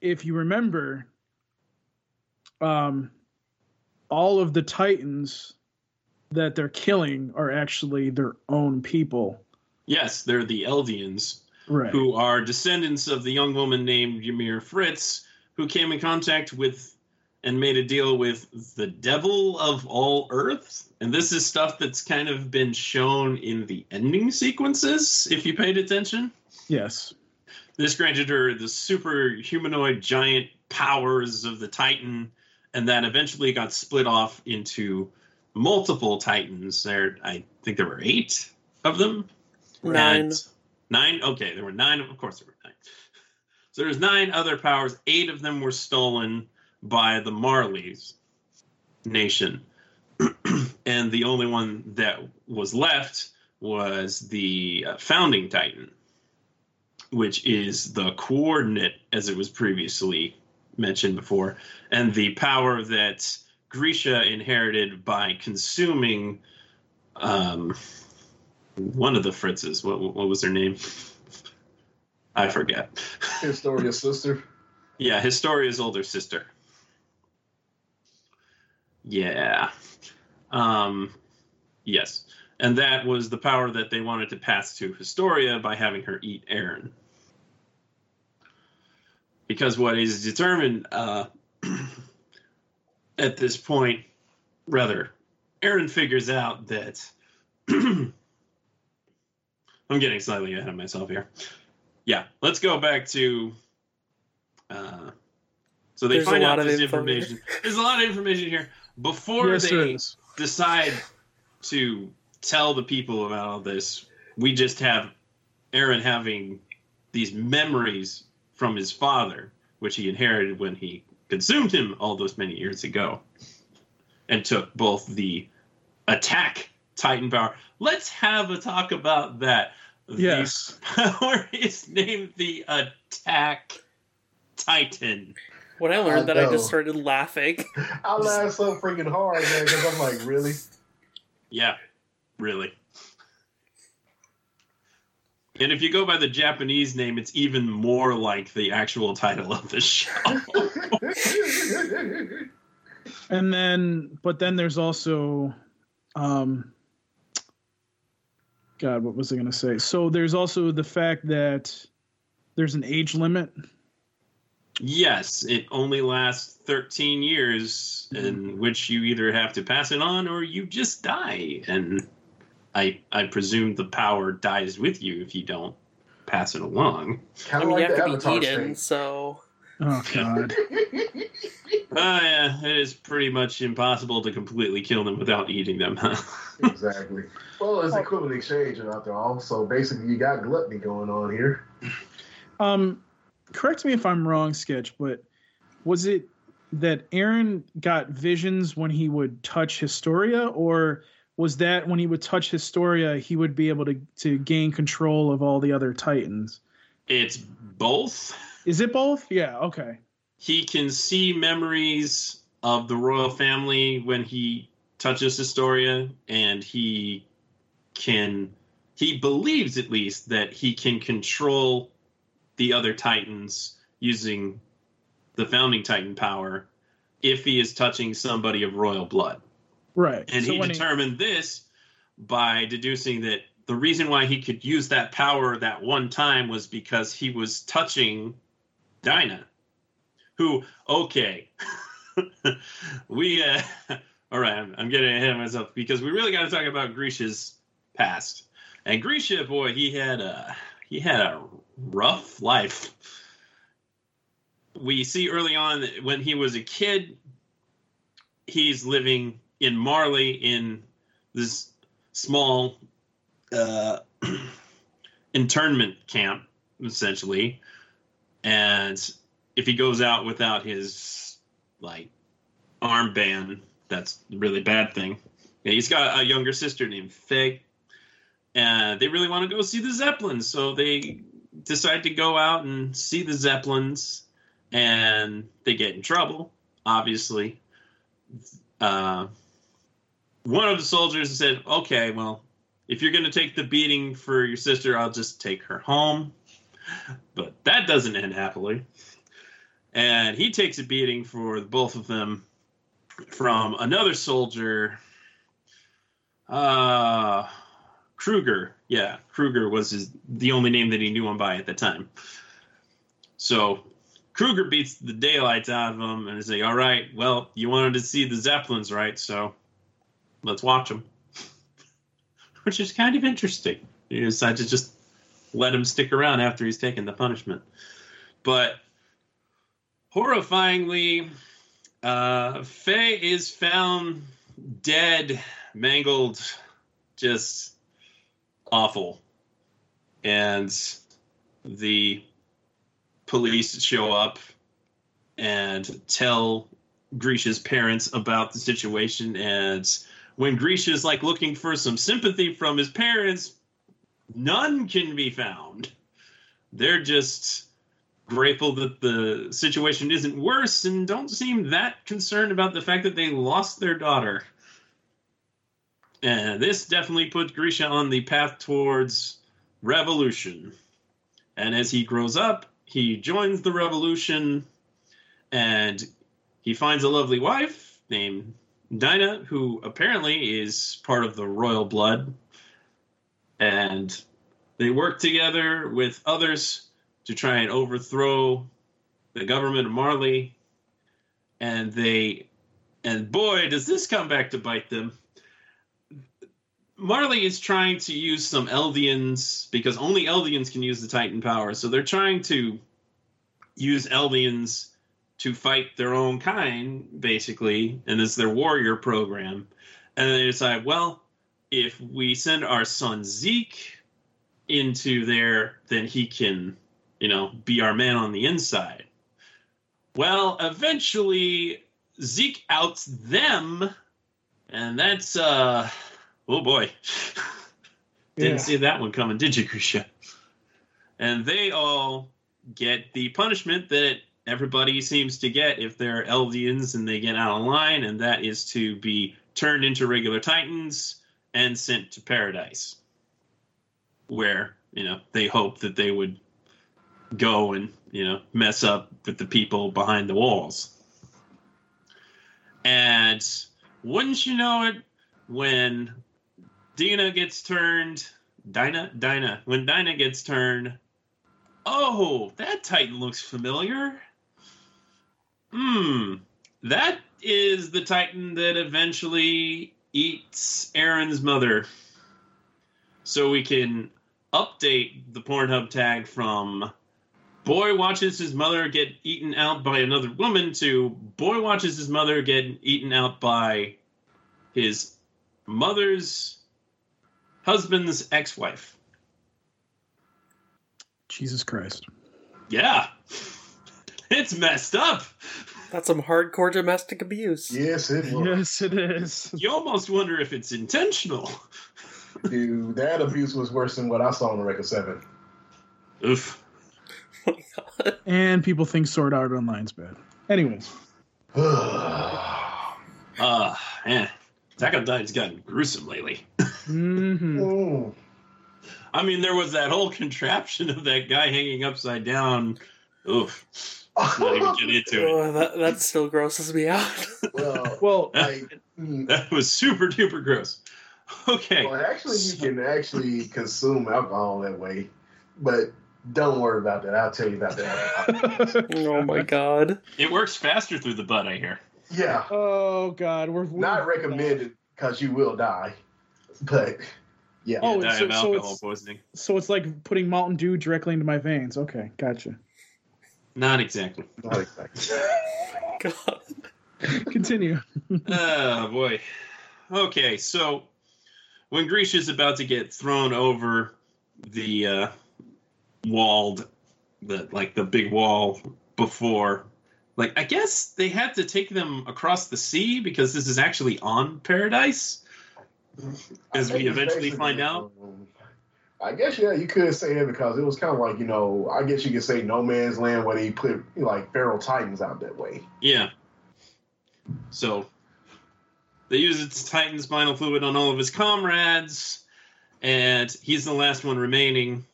if you remember, um, all of the Titans that they're killing are actually their own people.
Yes, they're the Eldians,
Right.
who are descendants of the young woman named Ymir Fritz, who came in contact with and made a deal with the devil of all Earth. And this is stuff that's kind of been shown in the ending sequences, if you paid attention.
Yes.
This granted her the super humanoid giant powers of the Titan, and that eventually got split off into multiple Titans. There, I think there were eight of them.
Nine.
And- nine. Okay, there were nine. Of course, there were nine. So there's nine other powers. Eight of them were stolen by the Marleys nation, and the only one that was left was the uh, founding Titan, which is the coordinate, as it was previously mentioned before, and the power that Grisha inherited by consuming. Um, one of the Fritzes. What what was her name? I forget.
Historia's sister.
Yeah, Historia's older sister. Yeah. Um yes. And that was the power that they wanted to pass to Historia by having her eat Eren. Because what is determined uh at this point rather Eren figures out that I'm getting slightly ahead of myself here. Yeah, let's go back to. Uh, so they
There's
find out this
info
information. There's a lot of information here. Before
yes,
they
is.
decide to tell the people about all this, we just have Eren having these memories from his father, which he inherited when he consumed him all those many years ago, and took both the attack Titan power. Let's have a talk about that.
Yes.
The power is named the Attack Titan.
When I learned
I
that, I just started laughing.
I laughed so freaking hard, man, because I'm like, really?
Yeah, really. And if you go by the Japanese name, it's even more like the actual title of the show.
And then, but then there's also, um, God, what was I going to say? So there's also the fact that there's an age limit.
Yes, it only lasts 13 years, in which you either have to pass it on or you just die. And I, I presume the power dies with you if you don't pass it along.
kind
I mean,
like
you
the
have to
Avatar
be eaten,
state.
so
Oh God.
Uh, yeah, it is pretty much impossible to completely kill them without eating them.
exactly. Well, it's equivalent exchange after all. So basically, you got gluttony going on here.
Um, correct me if I'm wrong, Sketch, but was it that Eren got visions when he would touch Historia, or was that when he would touch Historia, he would be able to to gain control of all the other Titans?
it's both.
Is it both? Yeah. Okay.
he can see memories of the royal family when he touches Historia, and he can he believes at least that he can control the other titans using the founding titan power if he is touching somebody of royal blood
Right.
and
So
he determined this by deducing that the reason why he could use that power that one time was because he was touching Dinah, who, okay, we, uh, all right, I'm, I'm getting ahead of myself because we really got to talk about Grisha's past. And Grisha, boy, he had a he had a rough life. We see early on when he was a kid, he's living in Marley in this small uh, internment camp, essentially. And if he goes out without his like armband, that's a really bad thing. Yeah, he's got a younger sister named Faye, and they really want to go see the Zeppelins, so they decide to go out and see the Zeppelins, and they get in trouble, obviously. Uh, one of the soldiers said, "Okay, well, if you're going to take the beating for your sister, I'll just take her home." But that doesn't end happily. And he takes a beating for both of them from another soldier uh, Kruger. Yeah, Kruger was his, the only name that he knew him by at the time. So Kruger beats the daylights out of him and is like, all right, well, you wanted to see the Zeppelins, right? So let's watch them. Which is kind of interesting. You decide to just let him stick around after he's taken the punishment. But horrifyingly, uh, Faye is found dead, mangled, just awful. And the police show up and tell Grisha's parents about the situation. And when Grisha's like looking for some sympathy from his parents, none can be found. They're just grateful that the situation isn't worse and don't seem that concerned about the fact that they lost their daughter. And this definitely put Grisha on the path towards revolution. And as he grows up, he joins the revolution and he finds a lovely wife named Dinah, who apparently is part of the royal blood. And they work together with others to try and overthrow the government of Marley. And they, and boy, does this come back to bite them. Marley is trying to use some Eldians because only Eldians can use the Titan power. So they're trying to use Eldians to fight their own kind, basically, and it's their warrior program. And they decide, well, if we send our son Zeke into there, then he can, you know, be our man on the inside. Well, eventually Zeke outs them, and that's uh oh boy. Didn't
Yeah.
see that one coming, did you, Grisha? And they all get the punishment that everybody seems to get if they're Eldians and they get out of line, and that is to be turned into regular Titans and sent to paradise, where you know they hope that they would go and you know mess up with the people behind the walls. And wouldn't you know it, when Dina gets turned, Dinah, Dinah, when Dinah gets turned, oh, that Titan looks familiar. Hmm, that is the Titan that eventually eats Eren's mother. So we can update the Pornhub tag from boy watches his mother get eaten out by another woman to boy watches his mother get eaten out by his mother's husband's ex-wife.
Jesus Christ.
Yeah. It's messed up.
That's some hardcore domestic abuse.
Yes, it was.
Yes, it is.
You almost wonder if it's intentional.
Dude, that abuse was worse than what I saw on the record seven.
Oof.
And people think Sword Art Online's bad. Anyways,
Uh, man. Attack on Titan's gotten gruesome lately.
hmm
Mm.
I mean, there was that whole contraption of that guy hanging upside down. Oof. Let's not even get into it.
Oh, that, that still grosses me out.
well,
well,
like, mm,
That was super duper gross. Okay.
well, actually, you can actually consume alcohol that way, but don't worry about that. I'll tell you about that.
oh my god.
It works faster through the butt, I hear.
yeah,
oh God, we're, we're
not recommended because you will die, but yeah.
Oh,
die
so-
of
so it's-
poisoning.
So it's like putting Mountain Dew directly into my veins. Okay, gotcha.
Not exactly.
Not exactly.
God.
Continue.
oh boy. Okay, so when Grisha's about to get thrown over the uh, walled, the like the big wall before, like I guess they had to take them across the sea because this is actually on Paradise, as we eventually find out.
um, I guess yeah, you could say that because it was kind of like you know, I guess you could say no man's land where they put like feral titans out that way.
Yeah. So they use its Titan spinal fluid on all of his comrades, and he's the last one remaining.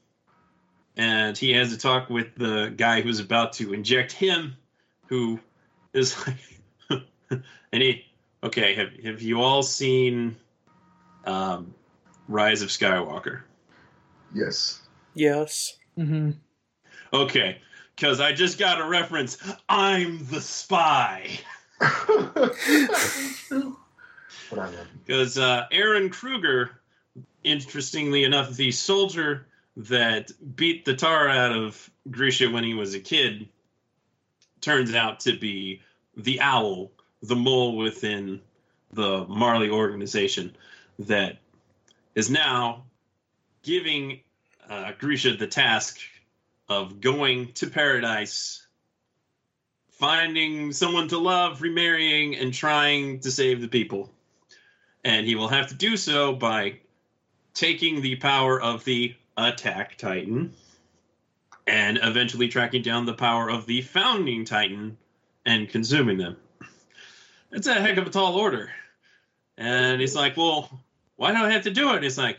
And he has a talk with the guy who's about to inject him, who is like, and he, okay, have, have you all seen um, Rise of Skywalker.
Yes.
Yes.
Mm-hmm.
Okay, because I just got a reference. I'm the spy.
True. But I love you.
Because uh, Eren Kruger, interestingly enough, the soldier that beat the tar out of Grisha when he was a kid, turns out to be the owl, the mole within the Marley organization that is now giving uh, Grisha the task of going to paradise, finding someone to love, remarrying, and trying to save the people. And he will have to do so by taking the power of the attack titan and eventually tracking down the power of the founding titan and consuming them. It's a heck of a tall order. And he's like well why do i have to do it he's like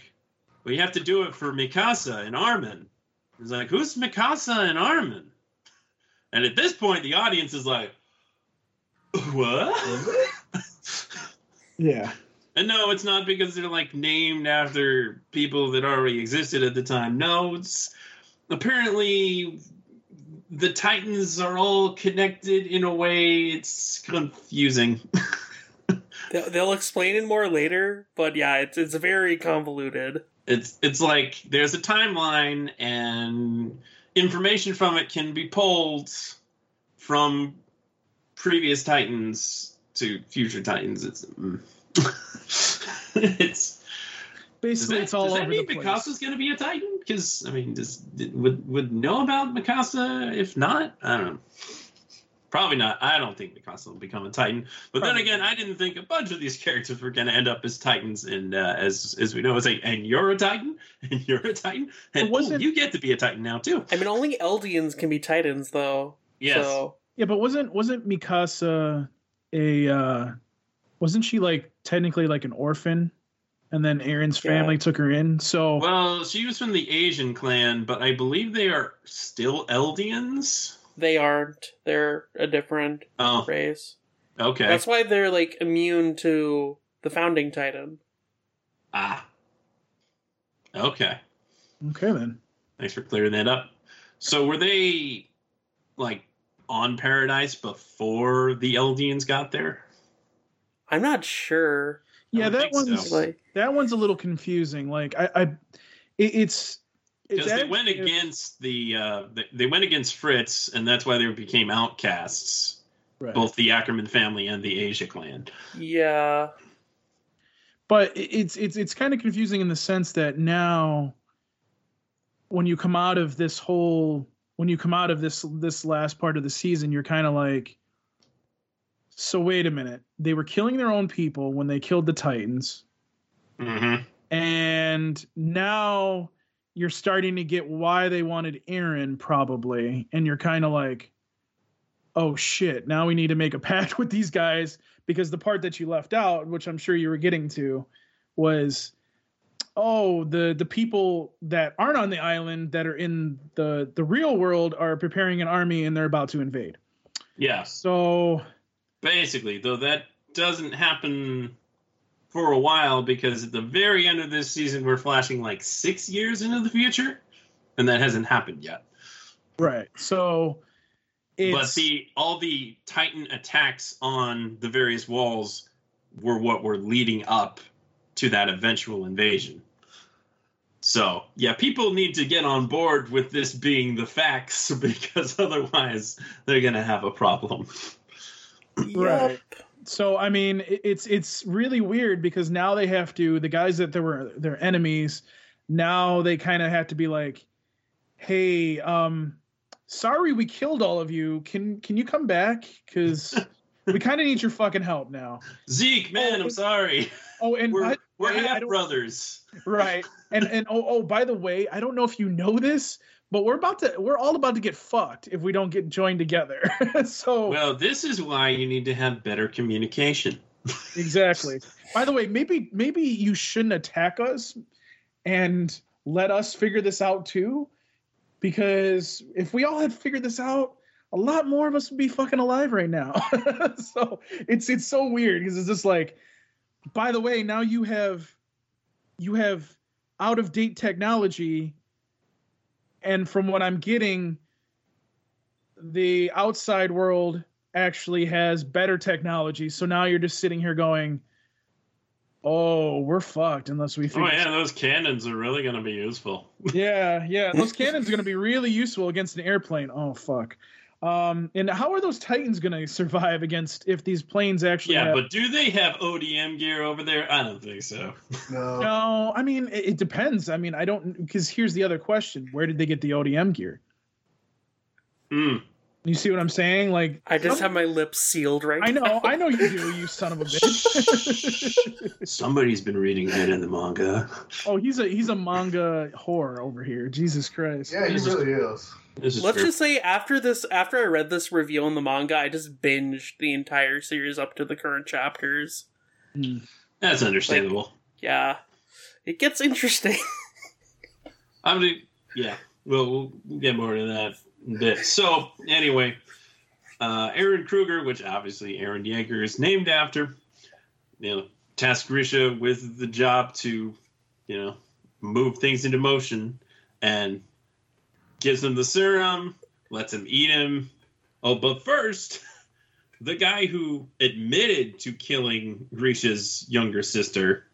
well you have to do it for mikasa and armin he's like who's mikasa and armin and at this point the audience is like what
Yeah.
And no, it's not because they're like named after people that already existed at the time. No, it's apparently the Titans are all connected in a way. It's confusing.
They'll, they'll explain it more later, but yeah, it's it's very convoluted.
it's it's like there's a timeline and information from it can be pulled from previous Titans to future Titans. It's mm. it's Does
Basically,
that,
it's all
does that
over
mean
the place.
Mikasa's going to be a Titan? Because I mean, does would would know about Mikasa? If not, I don't know. Probably not. I don't think Mikasa will become a Titan. But
Probably
then again, I didn't think a bunch of these characters were going to end up as Titans. And uh, as as we know, it's like, and you're a Titan, and you're a Titan, and
It wasn't-
oh, you get to be a Titan now too.
I mean, only Eldians can be Titans, though.
Yes.
So
Yeah, but wasn't wasn't Mikasa a uh wasn't she like technically like an orphan? And then Eren's
Yeah.
family took her in. So
Well, she was from the Asian clan, but I believe they are still Eldians.
They aren't. They're a different
Oh,
race.
okay.
That's why they're like immune to the founding Titan.
ah. Okay.
okay then.
Thanks for clearing that up. So were they like on Paradise before the Eldians got there?
I'm not sure.
Yeah, that one's
so.
Like,
that one's a little confusing. Like I, I it, it's it's
Because they went against the uh, they, they went against Fritz, and that's why they became outcasts.
right.
Both the Ackerman family and the Asia clan.
yeah,
but it's it's it's kind of confusing in the sense that now when you come out of this whole when you come out of this this last part of the season you're kind of like so wait a minute they were killing their own people when they killed the titans
Mm-hmm.
and now you're starting to get why they wanted Eren probably. And you're kind of like oh shit now we need to make a pact with these guys. Because the part that you left out which I'm sure you were getting to was oh the the people that aren't on the island that are in the the real world are preparing an army and they're about to invade.
Yes.
so
Basically, though that doesn't happen for a while because at the very end of this season we're flashing like six years into the future, and that hasn't happened yet.
right so it's
but the all the titan attacks on the various walls were what were leading up to that eventual invasion so yeah people need to get on board with this being the facts because otherwise they're gonna have a problem
Right. So i mean it's it's really weird because now they have to the guys that they were their enemies now they kind of have to be like hey um sorry we killed all of you. Can can you come back? Because we kind of need your fucking help now.
Zeke man
Oh,
i'm sorry.
Oh and
we're, we're
I- I
half brothers.
Right. And and oh oh by the way i don't know if you know this but we're about to we're all about to get fucked if we don't get joined together. So
well this is why you need to have better communication.
Exactly. By the way maybe maybe you shouldn't attack us and let us figure this out too because if we all had figured this out a lot more of us would be fucking alive right now. So it's it's so weird because it's just like by the way now you have you have out of date technology, and from what I'm getting, the outside world actually has better technology. So now you're just sitting here going, "Oh, we're fucked unless we."
Oh yeah, those cannons are really going to be useful.
yeah, yeah. Those cannons are going to be really useful against an airplane. Oh fuck. Um, and how are those Titans going to survive against if these planes actually?
Yeah,
have-
but do they have ODM gear over there? I don't think so.
No.
no. I mean, it, it depends. I mean, I don't because here's the other question: Where did they get the ODM gear?
Hmm.
You see what I'm saying? Like,
I just
some-
have my lips sealed right
I
now.
know, I know you do, you son of a bitch.
Somebody's been reading that in the manga.
oh, he's a he's a manga whore over here. Jesus Christ.
Yeah, he
This
really is.
Is
Let's
fair.
just say after this, after I read this review in the manga, I just binged the entire series up to the current chapters.
Hmm.
That's understandable.
Yeah, it gets interesting.
I mean, yeah, we'll, we'll get more into that in a bit. So, anyway, uh, Eren Kruger, which obviously Eren Yeager is named after, you know, tasked Grisha with the job to, you know, move things into motion and gives him the serum, lets him eat him. Oh, but first, the guy who admitted to killing Grisha's younger sister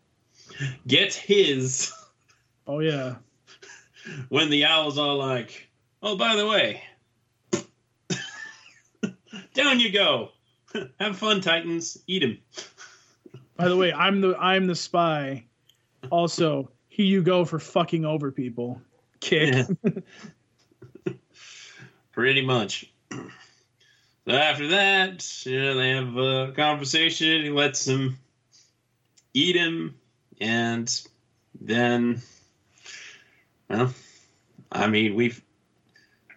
gets his
Oh yeah.
when the owl's all like, "Oh, by the way, down you go. Have fun, Titans. Eat him."
By the way, I'm the I'm the spy. Also, here you go for fucking over people. Kick.
Pretty much. So after that, you know, they have a conversation. He lets him eat him, and then, well, I mean, we've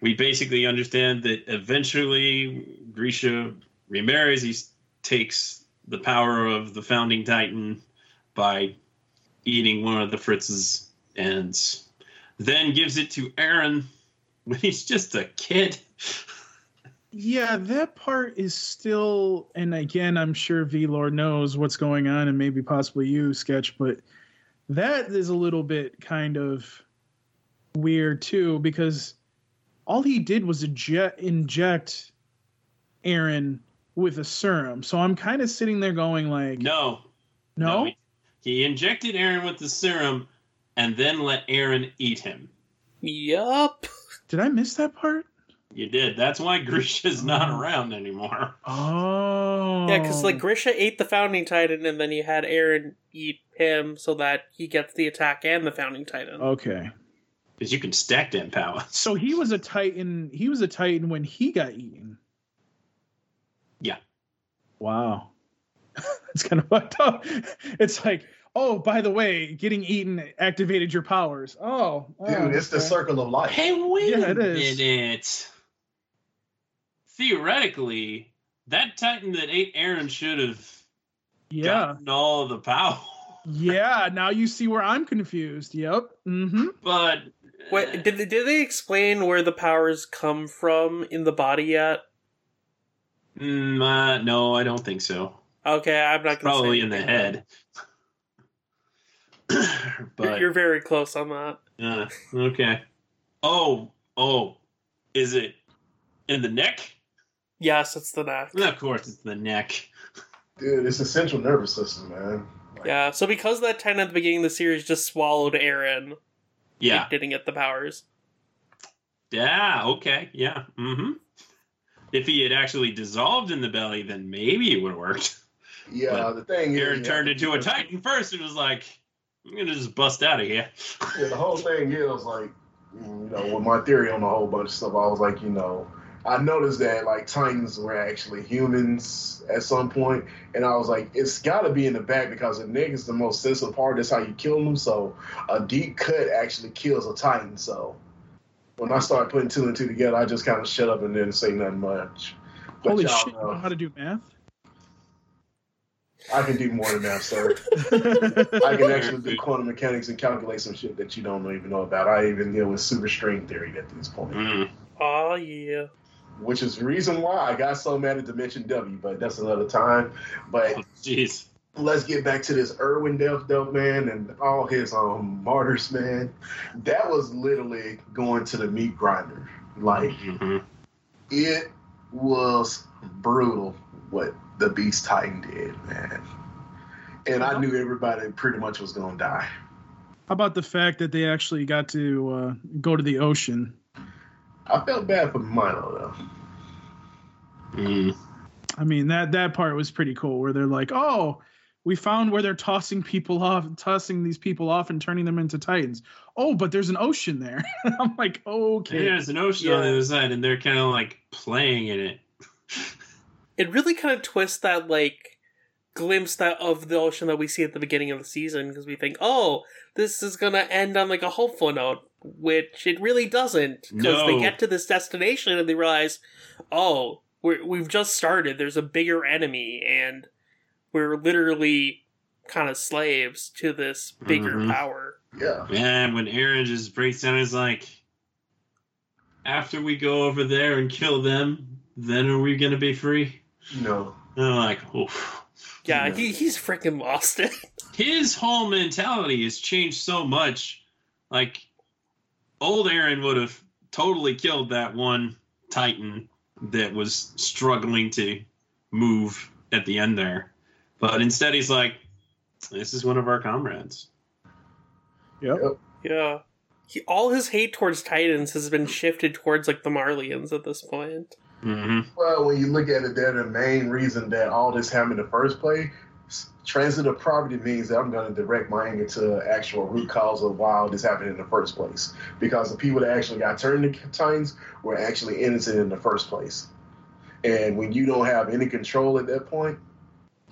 we basically understand that eventually Grisha remarries. He takes the power of the founding titan by eating one of the Fritzes, and then gives it to Eren when he's just a kid.
Yeah, that part is still, and again, I'm sure V Lord knows what's going on, and maybe possibly you, Sketch, but that is a little bit kind of weird too, because all he did was eject, inject Eren with a serum. So I'm kind of sitting there going like,
No,
no,
he, he injected Eren with the serum and then let Eren eat him.
yup.
did I miss that part?
You did. That's why Grisha's not
Oh.
around anymore.
Oh,
Yeah, because like Grisha ate the founding titan, and then you had Eren eat him so that he gets the attack and the founding titan.
okay.
Because you can stack them powers.
So he was a Titan. He was a Titan when he got eaten.
Yeah.
Wow. It's kind of fucked up. It's like, oh, by the way, getting eaten activated your powers. Oh, oh,
Dude, it's the circle of life.
Hey, wait
Yeah,
a
it is.
minute. Theoretically, that Titan that ate Eren should have
Yeah,
gotten all the power.
yeah. Now you see where I'm confused. Yep. Mm-hmm.
But
Wait, did they, did they explain where the powers come from in the body yet?
Mm, uh, no, I don't think so.
Okay, I'm not gonna
Probably
say
in the
anything.
head.
You're,
but
you're very close on that.
uh, okay. Oh, oh, is it in the neck?
Yes, it's the neck.
Of course, it's the neck.
Dude, it's the central nervous system, man.
Yeah, so because that titan at the beginning of the series just swallowed Eren,
Yeah,
it didn't get the powers.
yeah, okay, yeah. Mm-hmm. If he had actually dissolved in the belly, then maybe it would have worked.
Yeah,
But
the thing
Eren
is,
turned
yeah,
into a titan first. It was like, I'm gonna just bust out of here.
Yeah, the whole thing is like, you know, with my theory on a whole bunch of stuff, I was like, you know, I noticed that like Titans were actually humans at some point, and I was like, it's got to be in the back because the neck is the most sensitive part. That's how you kill them. So a deep cut actually kills a Titan. So when I started putting two and two together, I just kind of shut up and didn't say nothing much. But
Holy
y'all
shit! You
know,
know how to do math?
I can do more than that, sir. I can actually do quantum mechanics and calculate some shit that you don't even know about. I even deal with super string theory at this point.
Mm.
Oh yeah.
which is the reason why I got so mad at Dimension W, but that's another time. But
Oh, Jeez.
let's get back to this Erwin Death though, man, and all his um martyrs, man. That was literally going to the meat grinder. Like
Mhm.
it was brutal what the Beast Titan did, man. And I knew everybody pretty much was gonna die.
How about the fact that they actually got to uh, go to the ocean?
I felt bad for Milo though.
Mm.
I mean that that part was pretty cool where they're like, "Oh, we found where they're tossing people off, tossing these people off and turning them into titans. Oh, but there's an ocean there." I'm like, "Okay."
yeah, There's an ocean on the other side, and they're kind of like playing in it.
It really kind of twists that like glimpse that of the ocean that we see at the beginning of the season because we think, oh, this is gonna end on like a hopeful note, which it really doesn't. Because they get to this destination and they realize, oh, we're, we've just started. There's a bigger enemy, and we're literally kind of slaves to this bigger
Mhm.
power.
Yeah.
Man, when Eren just breaks down, he's like, after we go over there and kill them, then are we gonna be free?
No.
And I'm like, oof.
Yeah,
Yeah.
He, he's freaking lost it.
His whole mentality has changed so much. Like, old Eren would have totally killed that one Titan that was struggling to move at the end there. But instead, he's like, this is one of our comrades.
Yep.
yeah. He, all his hate towards Titans has been shifted towards like the Marleyans at this point.
Mm-hmm.
Well, when you look at it, they're the main reason that all this happened in the first place. Transitive property means that I'm going to direct my anger to actual root cause of why all this happened in the first place. Because the people that actually got turned into Titans were actually innocent in the first place. And when you don't have any control at that point,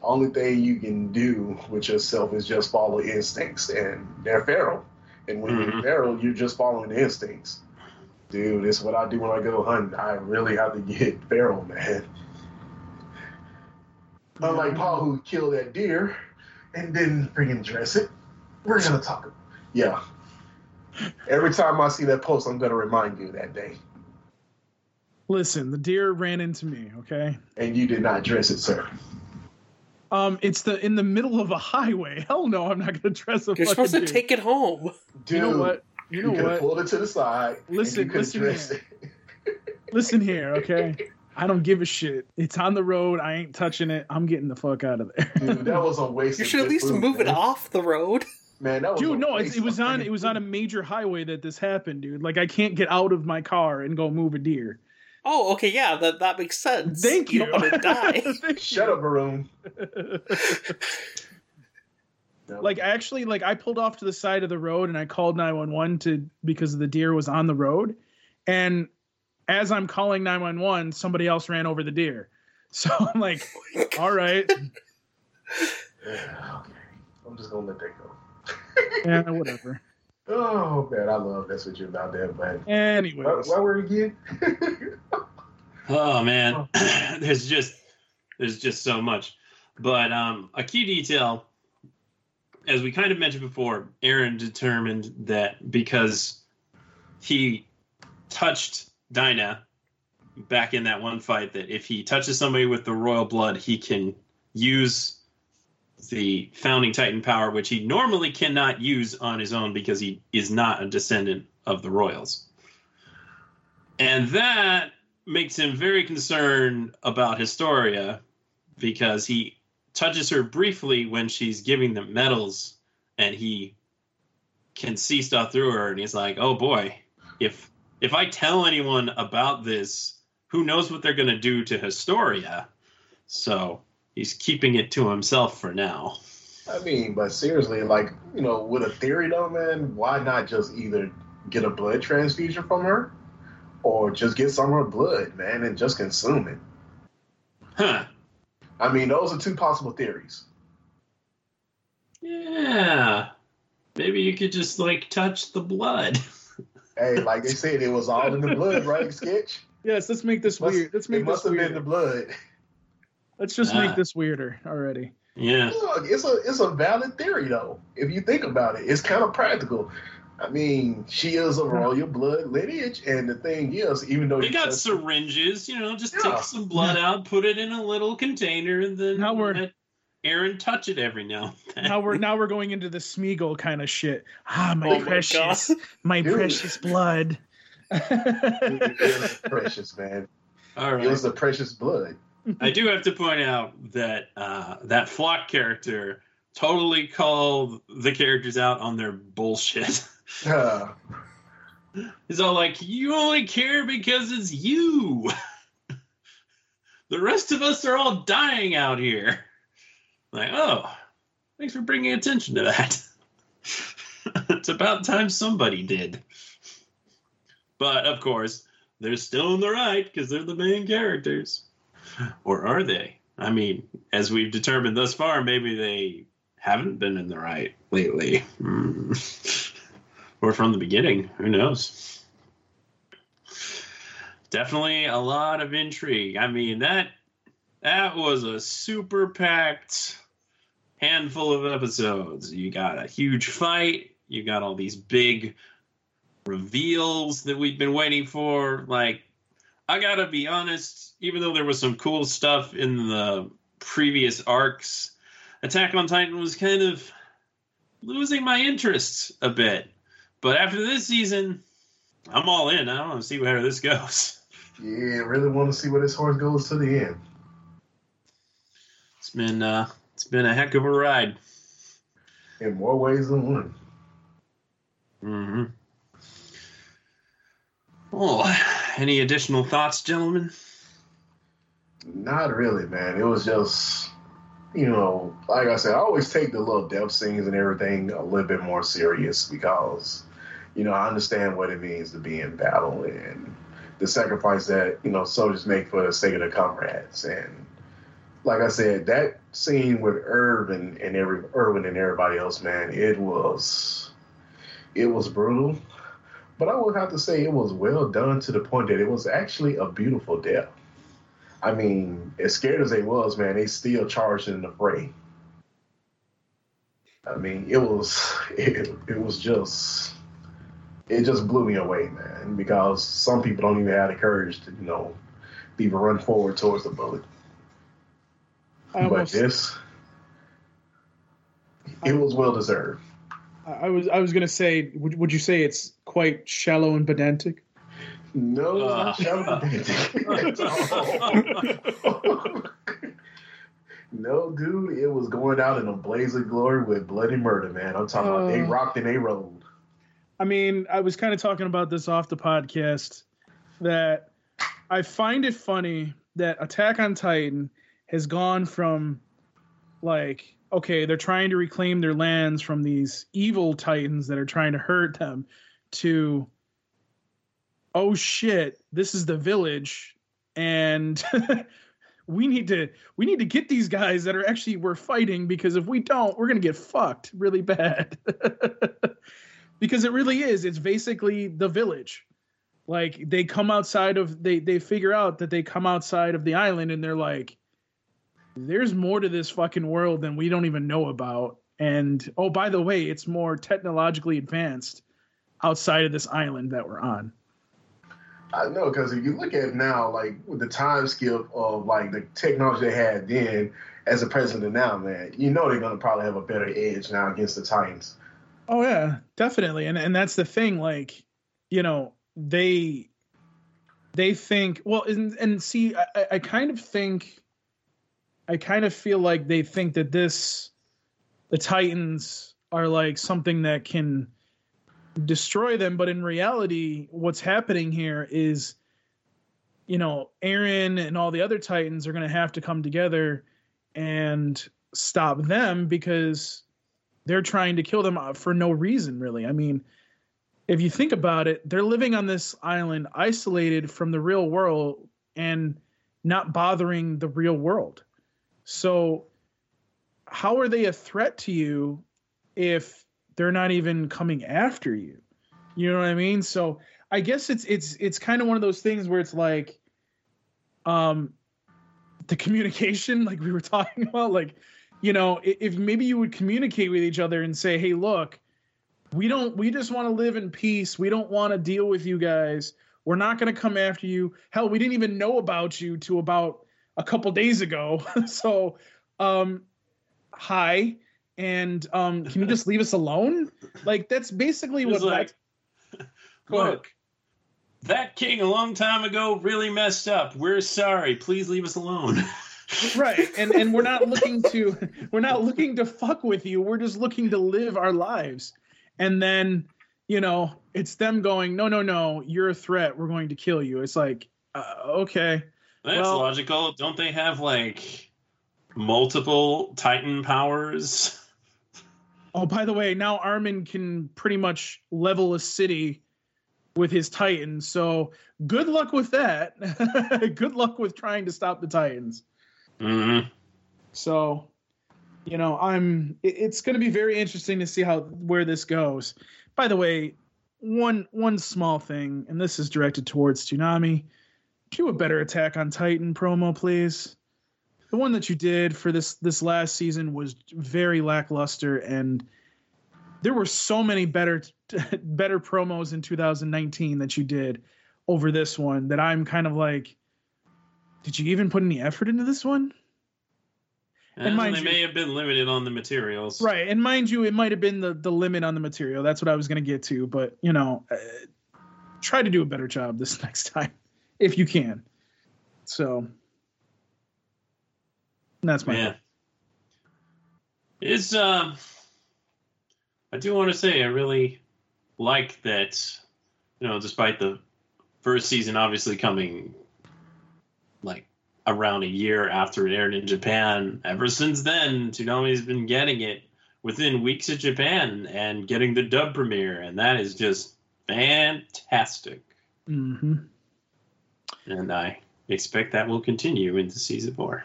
only thing you can do with yourself is just follow instincts, and they're feral. And when you're
Mhm.
feral, you're just following the instincts. Dude, it's what I do when I go hunting. I really have to get feral, man. Unlike Paul, who killed that deer and didn't freaking dress it. We're gonna talk. Yeah. Every time I see that post, I'm gonna remind you that day.
Listen, the deer ran into me. Okay.
And you did not dress it, sir.
Um, it's the in the middle of a highway. Hell no, I'm not gonna dress a
You're
fucking
supposed to
deer.
take it home.
Dude,
You know what? You know
could have
what?
pulled it to the side.
Listen,
and you could
listen here. Listen here, okay? I don't give a shit. It's on the road. I ain't touching it. I'm getting the fuck out of there.
Dude, that was a waste.
You
of
should at least
food,
move it off the road.
Man, that was a
Dude, no,
waste
it's, it was on
freaking
it was on a major highway that this happened, dude. Like I can't get out of my car and go move a deer.
Oh, okay, yeah, that that makes sense.
Thank you.
don't want to die.
Thank
Shut up, Varun.
You. like actually, like I pulled off to the side of the road and I called 911 to because the deer was on the road, and as I'm calling 911, somebody else ran over the deer. So I'm like, all right,
Yeah, okay. I'm just gonna let that go.
yeah, whatever.
Oh man, I love that's what you're about that, man. Where,
Anyways,
where were we again?
Oh man, there's just there's just so much. But um, a key detail, as we kind of mentioned before, Eren determined that because he touched Dina back in that one fight, that if he touches somebody with the royal blood, he can use the founding titan power, which he normally cannot use on his own because he is not a descendant of the royals. And that makes him very concerned about Historia because he touches her briefly when she's giving them medals and he can see stuff through her and he's like, "Oh boy, if if I tell anyone about this, who knows what they're going to do to Historia?" So, he's keeping it to himself for now.
I mean, but seriously, like you know, with a theory though, man, why not just either get a blood transfusion from her, or just get some of her blood, man, and just consume it?
Huh.
I mean, those are two possible theories.
Yeah. Maybe you could just like touch the blood.
Hey, like they said, it was all in the blood, right? Sketch.
yes, let's make this
Must-
weird. Let's make
It
make
must
this
have been the blood.
Let's just
Ah.
make this weirder already.
Yeah.
Look, it's a it's a valid theory though. If you think about it, it's kind of practical. I mean, she is of royal blood lineage, and the thing is, even though
They
you
got syringes, you know, just
Yeah.
take some blood out, put it in a little container, and then
Now we're-
let- Eren touch it every now and then.
now we're now we're going into the Smeagol kind of shit. Ah, my
Oh
precious,
God.
my, precious blood.
It precious, man.
All right,
It was
right.
the precious blood.
I do have to point out that uh, that Floch character totally called the characters out on their bullshit.
Uh,
He's all like, "You only care because it's you. the rest of us are all dying out here." Like, oh, thanks for bringing attention to that. it's about time somebody did. But of course, they're still in the right because they're the main characters. Or are they? I mean, as we've determined thus far, maybe they haven't been in the right lately. Hmm. Or from the beginning. Who knows? Definitely a lot of intrigue. I mean, that that was a super packed handful of episodes. You got a huge fight, you got all these big reveals that we've been waiting for. Like, I gotta be honest, even though there was some cool stuff in the previous arcs, Attack on Titan was kind of losing my interest a bit. But after this season, I'm all in. I want to see where this goes.
yeah, really want to see where this horse goes to the end.
It's been uh, it's been a heck of a ride.
In more ways than one.
Mm-hmm. Oh, any additional thoughts, gentlemen?
Not really, man. It was just, you know, like I said, I always take the little death scenes and everything a little bit more serious because, you know, I understand what it means to be in battle and the sacrifice that, you know, soldiers make for the sake of their comrades. And like I said, that scene with Erwin and every Erwin and everybody else, man, it was it was brutal. But I would have to say it was well done to the point that it was actually a beautiful death. I mean, as scared as they was, man, they still charged in the fray. I mean, it was it, it was just it just blew me away, man, because some people don't even have the courage to, you know, even run forward towards the bullet.
I
but
almost,
this it was well deserved.
I was, I was gonna say, would, would you say it's quite shallow and pedantic?
No,
Uh.
not shallow. And pedantic. No, dude, it was going out in a blaze of glory with bloody murder, man. I'm talking about they
Uh.
rocked and they rolled.
I mean, I was kind of talking about this off the podcast that I find it funny that Attack on Titan has gone from like, okay, they're trying to reclaim their lands from these evil titans that are trying to hurt them to oh shit, this is the village and we need to we need to get these guys that are actually we're fighting because if we don't, we're going to get fucked really bad. because it really is. It's basically the village. Like they come outside of they they figure out that they come outside of the island and they're like there's more to this fucking world than we don't even know about. And oh by the way it's more technologically advanced outside of this island that we're on.
I know because if you look at now, like with the time skip of like the technology they had then as a president now, man, you know they're gonna probably have a better edge now against the Titans.
Oh yeah, definitely. And and that's the thing like, you know, they they think well and, and see I, I- kind of think I kind of feel like they think that this the Titans are like something that can destroy them, but in reality what's happening here is you know, Eren and all the other Titans are going to have to come together and stop them because they're trying to kill them uh, for no reason really. I mean if you think about it they're living on this island isolated from the real world and not bothering the real world. So how are they a threat to you if they're not even coming after you? You know what i mean? So i guess it's it's it's kind of one of those things where it's like um the communication like we were talking about like you know if maybe you would communicate with each other and say hey look we don't we just want to live in peace we don't want to deal with you guys we're not going to come after you hell we didn't even know about you to about a couple days ago so um hi and um can you just leave us alone like that's basically what
like, look, that king a long time ago really messed up. We're sorry. Please leave us alone.
right and and we're not looking to we're not looking to fuck with you we're just looking to live our lives. And then you know it's them going no no no you're a threat we're going to kill you. It's like uh, okay.
That's
Well-
logical. Don't they have like multiple Titan powers?
oh by the way now armin can pretty much level a city with his titans so good luck with that. Good luck with trying to stop the titans
hmm
So, you know, I'm. It's going to be very interesting to see how where this goes. By the way, one one small thing, and this is directed towards Toonami. Do a better Attack on Titan promo, please. The one that you did for this this last season was very lackluster, and there were so many better better promos in 2019 that you did over this one that I'm kind of like, did you even put any effort into this one?
And,
mind
they
you-
may have been limited on the materials.
Right, and mind you, it might have been the the limit on the material. That's what I was going to get to, but you know, uh, try to do a better job this next time if you can. So that's my
Man. It's um I do want to say I really like that you know, despite the first season obviously coming like around a year after it aired in Japan, ever since then Toonami's been getting it within weeks of Japan and getting the dub premiere and that is just fantastic.
hmm
And I expect that will continue into season 4.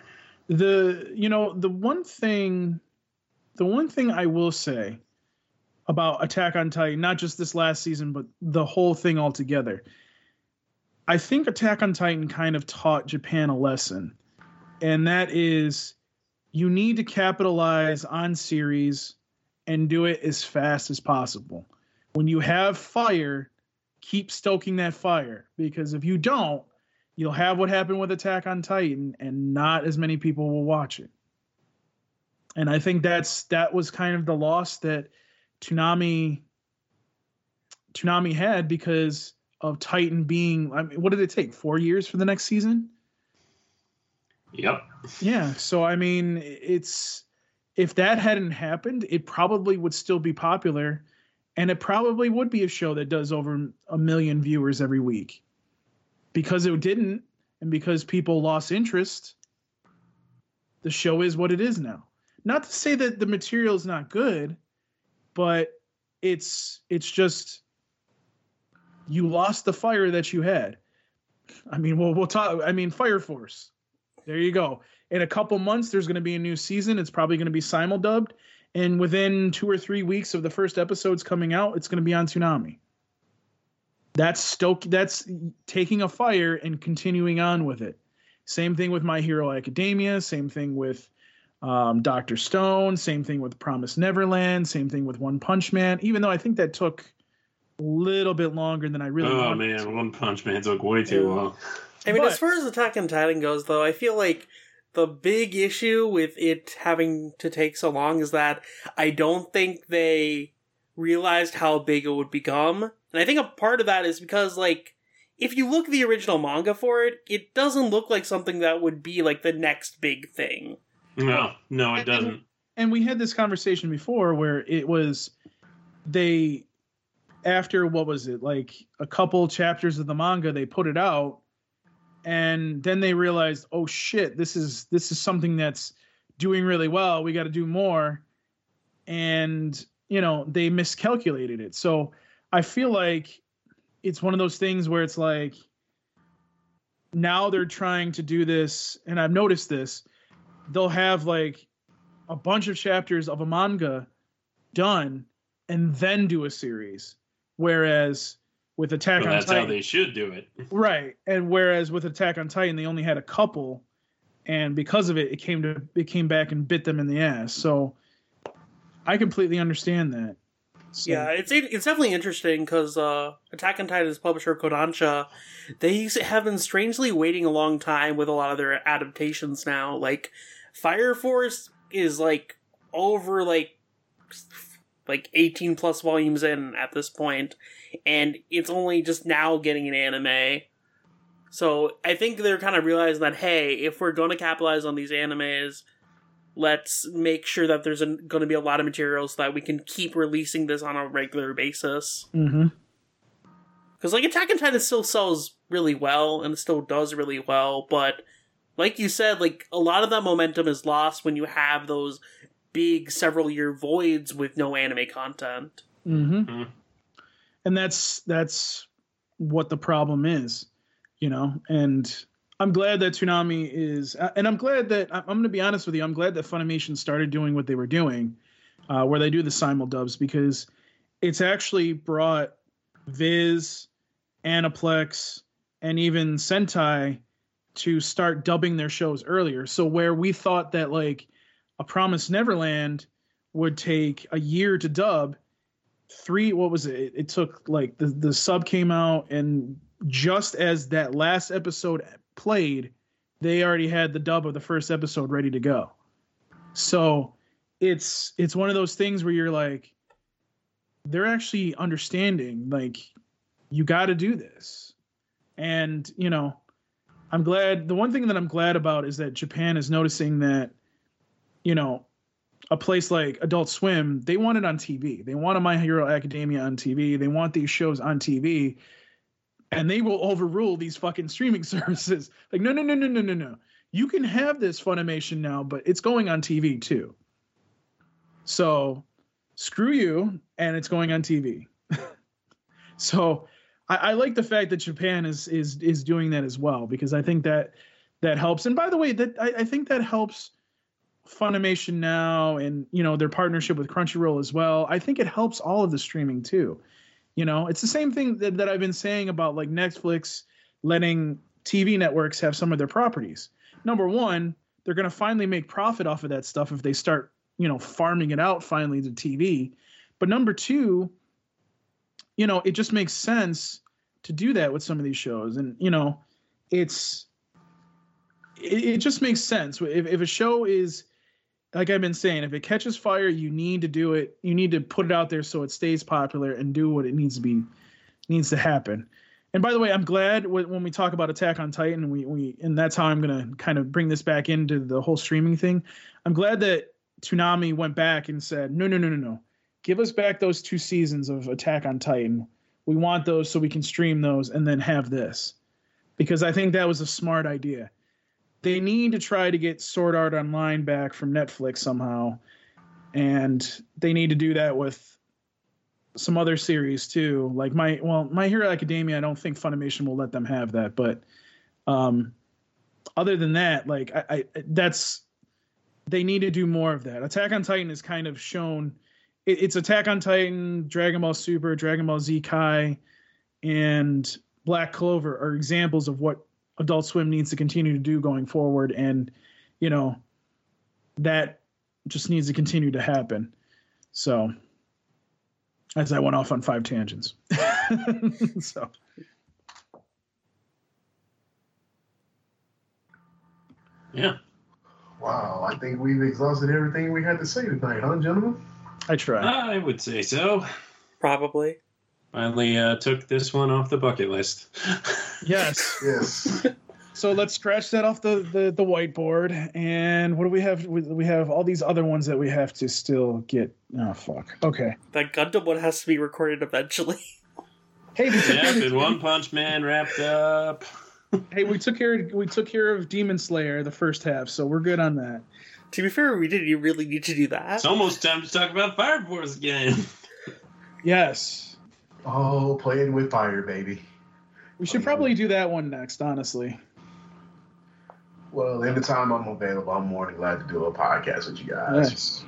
the you know the one thing the one thing i will say about attack on titan not just this last season but the whole thing altogether i think attack on titan kind of taught japan a lesson and that is you need to capitalize on series and do it as fast as possible when you have fire keep stoking that fire because if you don't you'll have what happened with Attack on Titan, and not as many people will watch it. And I think that's that was kind of the loss that Toonami Toonami had because of Titan being. I mean, what did it take? Four years for the next season?
Yep.
Yeah. So I mean, it's if that hadn't happened, it probably would still be popular, and it probably would be a show that does over a million viewers every week. Because it didn't, and because people lost interest, the show is what it is now. Not to say that the material is not good, but it's it's just you lost the fire that you had. I mean, we'll we'll talk. I mean, Fire Force. There you go. In a couple months, there's going to be a new season. It's probably going to be simuldubbed, and within two or three weeks of the first episodes coming out, it's going to be on Toonami. That's stoke. That's taking a fire and continuing on with it. Same thing with My Hero Academia. Same thing with um, Doctor Stone. Same thing with Promise Neverland. Same thing with One Punch Man. Even though I think that took little bit longer than I really.
oh
wanted
man, One Punch Man took way too
Yeah.
long.
I mean,
But-
as far as Attack on Titan goes, though, I feel like the big issue with it having to take so long is that I don't think they realized how big it would become. And I think a part of that is because, like, if you look at the original manga for it, it doesn't look like something that would be, like, the next big thing.
No, no, it
And-
doesn't.
and we had this conversation before where it was they after what was it like a couple chapters of the manga they put it out and then they realized oh shit this is this is something that's doing really well we got to do more and you know they miscalculated it. So i feel like it's one of those things where it's like now they're trying to do this and i've noticed this they'll have like a bunch of chapters of a manga done and then do a series whereas with attack
But
on
that's how they should do it.
right and whereas with attack on titan they only had a couple and because of it it came to it came back and bit them in the ass so i completely understand that So-
Yeah, it's it's definitely interesting because uh, Attack on Titan's publisher Kodansha, they have been strangely waiting a long time with a lot of their adaptations now. Like Fire Force is like over like like 18 plus volumes in at this point and it's only just now getting an anime so i think they're kind of realizing that hey if we're going to capitalize on these animes let's make sure that there's going to be a lot of materials so that we can keep releasing this on a regular basis
Mm-hmm.
because like attack on titan still sells really well and still does really well but like you said like a lot of that momentum is lost when you have those big several year voids with no anime content
Mm-hmm.
Mhm.
And that's that's what the problem is, you know. And I'm glad that Toonami is, uh, and I'm glad that I'm going to be honest with you. I'm glad that Funimation started doing what they were doing, uh, where they do the simul dubs because it's actually brought Viz, Aniplex, and even Sentai to start dubbing their shows earlier. So where we thought that like a Promised Neverland would take a year to dub, three what was it? It took like the the sub came out and just as that last episode played, they already had the dub of the first episode ready to go. So it's it's one of those things where you're like they're actually understanding like you got to do this. And, you know, I'm glad the one thing that I'm glad about is that Japan is noticing that you know, a place like Adult Swim, they want it on TV. They want a My Hero Academia on TV. They want these shows on TV, and they will overrule these fucking streaming services. Like, no, no, no, no, no, no, no. You can have this Funimation now, but it's going on TV too. So, screw you, and it's going on TV. so, I, I like the fact that Japan is is is doing that as well because I think that that helps. And by the way, that I, I think that helps Funimation now and you know their partnership with Crunchyroll as well. I think it helps all of the streaming too. You know, it's the same thing that, that I've been saying about like Netflix letting TV networks have some of their properties. Number one, they're going to finally make profit off of that stuff if they start, you know, farming it out finally to TV. But number two, you know, it just makes sense to do that with some of these shows. And, you know, it's, it, it just makes sense. If, if a show is, like I've been saying, if it catches fire, you need to do it. You need to put it out there so it stays popular and do what it needs to be, needs to happen. And by the way, I'm glad when we talk about Attack on Titan, we we and that's how I'm gonna kind of bring this back into the whole streaming thing. I'm glad that Toonami went back and said, no, no, no, no, no, give us back those two seasons of Attack on Titan. We want those so we can stream those and then have this, because I think that was a smart idea. They need to try to get Sword Art Online back from Netflix somehow, and they need to do that with some other series too. Like my well, My Hero Academia, I don't think Funimation will let them have that, but um other than that, like I, I that's they need to do more of that. Attack on Titan is kind of shown it, it's Attack on Titan, Dragon Ball Super, Dragon Ball Z Kai, and Black Clover are examples of what Adult Swim needs to continue to do going forward, and you know that just needs to continue to happen. So as I went off on five tangents. so
Yeah.
Wow, I think we've exhausted everything we had to say tonight, huh, gentlemen?
I try.
I would say so.
Probably.
Finally uh, took this one off the bucket list.
Yes.
Yes.
So let's scratch that off the, the, the whiteboard. And what do we have? We, we have all these other ones that we have to still get. Oh fuck. Okay.
That Gundam one has to be recorded eventually.
Hey, we took,
yeah,
care
One Punch Man wrapped up.
hey, we took care. Of, we took care of Demon Slayer the first half, so we're good on that.
to be fair, we didn't really need to do that.
It's almost time to talk about Fire Force again.
Yes.
oh, playing with fire, baby.
We should probably do that one next. Honestly.
Well, anytime I'm available, I'm more than glad to do a podcast with you guys.
Yes.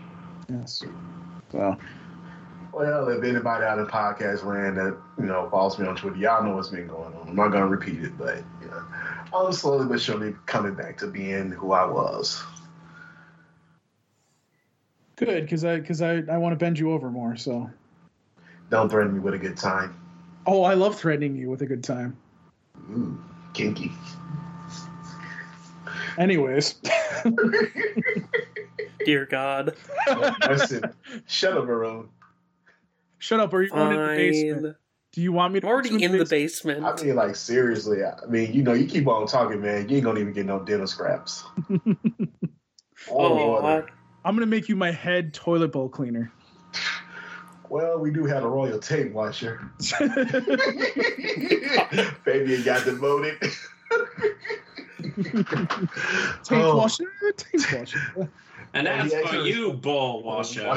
Yes. So.
Well, if anybody out in podcast land that you know follows me on Twitter, y'all know what's been going on. I'm not gonna repeat it, but you know, I'm slowly but surely coming back to being who I was.
Good, because I because I, I want to bend you over more. So.
Don't threaten me with a good time.
Oh, I love threatening you with a good time.
Ooh, kinky.
Anyways,
Dear God.
Listen, shut up, Maroon.
Shut up, or you going in the basement? Do you want me
I'm
to?
already
put you
in the
basement?
basement.
I mean, like seriously. I mean, you know, you keep on talking, man. You ain't gonna even get no dinner scraps.
Oh,
or water.
I'm gonna make you my head toilet bowl cleaner.
Well, we do have a royal tape washer. Fabian got demoted.
Tape
Oh.
washer, tape washer.
And
Yeah,
as for
actually-
you, ball washer.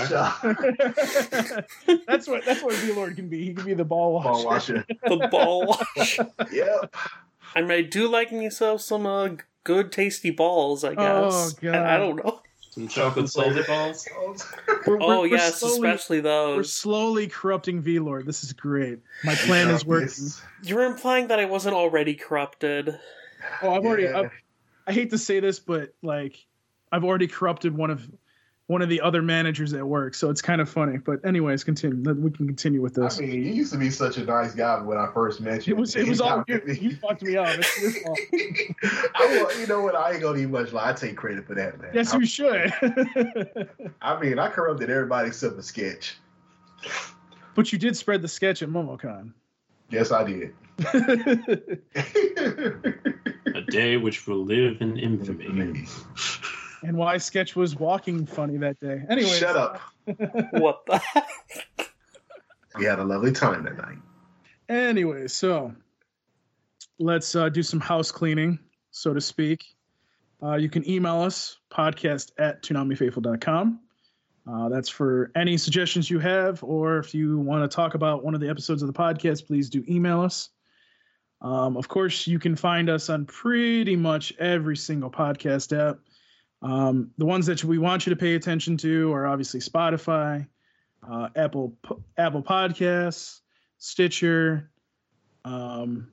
that's what that's what V Lord can be. He can be the ball washer.
Ball washer.
the ball wash.
Yep.
I mean, I do like myself some uh, good, tasty balls. I guess.
Oh, God.
I, I don't know.
Some chocolate salted balls.
We're-
Oh
we're- we're
yes,
slowly-
especially those.
We're slowly corrupting V Lord. This is great. My plan is working.
You're implying that I wasn't already corrupted.
Oh, I've already.
Yeah.
I, I hate to say this, but like, I've already corrupted one of one of the other managers at work, so it's kind of funny. But anyways, continue. Let- We can continue with this.
I mean, you used to be such a nice guy when I first met you.
it was it was all
You
you. You fucked me up. It's your fault.
I will, you know what? I ain't gonna even much lie. I take credit for that, man.
Yes,
I,
you should.
I mean, I corrupted everybody except for Sketch.
but you did spread the sketch at MomoCon.
Yes, I did.
A day which will live in infamy.
And why sketch was walking funny that day. Anyway,
Shut up.
What the?
We had a lovely time that night.
Anyway, so let's uh, do some house cleaning, so to speak. Uh, you can email us, podcast at toonamifaithful.com. Uh, that's for any suggestions you have, or if you want to talk about one of the episodes of the podcast, please do email us. Um, of course, you can find us on pretty much every single podcast app. Um, the ones that we want you to pay attention to are obviously Spotify, uh, Apple Apple Podcasts, Stitcher, um,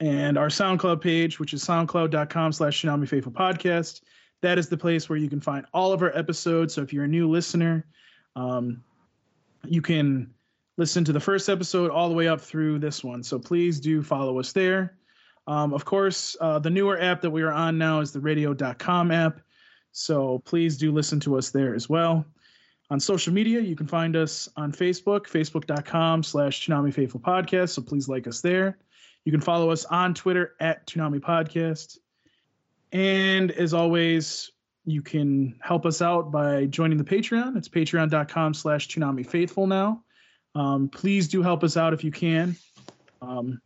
and our SoundCloud page, which is soundcloud.com slash Toonami Faithful Podcast. That is the place where you can find all of our episodes. So if you're a new listener, um, you can listen to the first episode all the way up through this one. So please do follow us there. Um, of course, uh, the newer app that we are on now is the radio.com app. So please do listen to us there as well. On social media, you can find us on Facebook, facebook.com slash Toonami Faithful Podcast. So please like us there. You can follow us on Twitter at Toonami Podcast. And as always, you can help us out by joining the Patreon. It's patreon.com slash Toonami Faithful now. Um, please do help us out if you can. Um,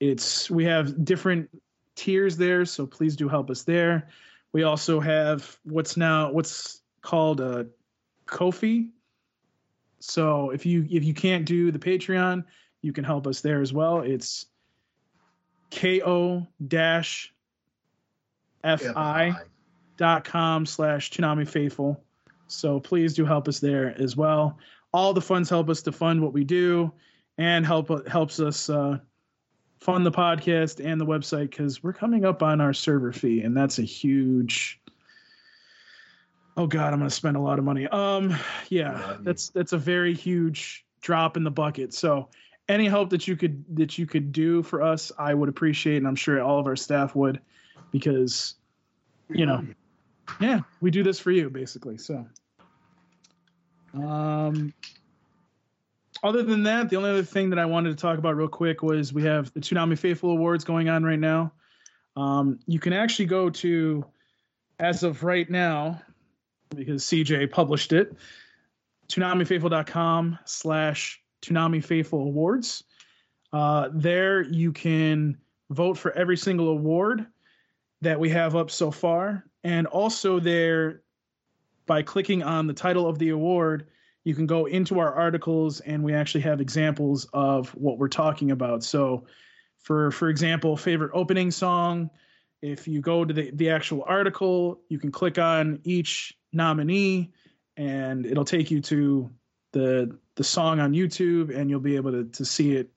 it's we have different tiers there, so please do help us there. We also have what's now what's called a Ko-fi. So if you if you can't do the Patreon, you can help us there as well. It's ko dash fi dot com slash Toonami Faithful. So please do help us there as well. All the funds help us to fund what we do and help helps us uh, fund the podcast and the website because we're coming up on our server fee and that's a huge oh god i'm gonna spend a lot of money um yeah
Yeah.
that's that's a very huge drop in the bucket so any help that you could that you could do for us i would appreciate and i'm sure all of our staff would because you know yeah we do this for you basically so um other than that, the only other thing that I wanted to talk about real quick was we have the Toonami Faithful Awards going on right now. Um, you can actually go to, as of right now, because CJ published it, ToonamiFaithful.com slash Toonami Faithful Awards. Uh, there you can vote for every single award that we have up so far. And also there, by clicking on the title of the award, you can go into our articles and we actually have examples of what we're talking about. So for for example, favorite opening song, if you go to the, the actual article, you can click on each nominee and it'll take you to the the song on YouTube and you'll be able to, to see it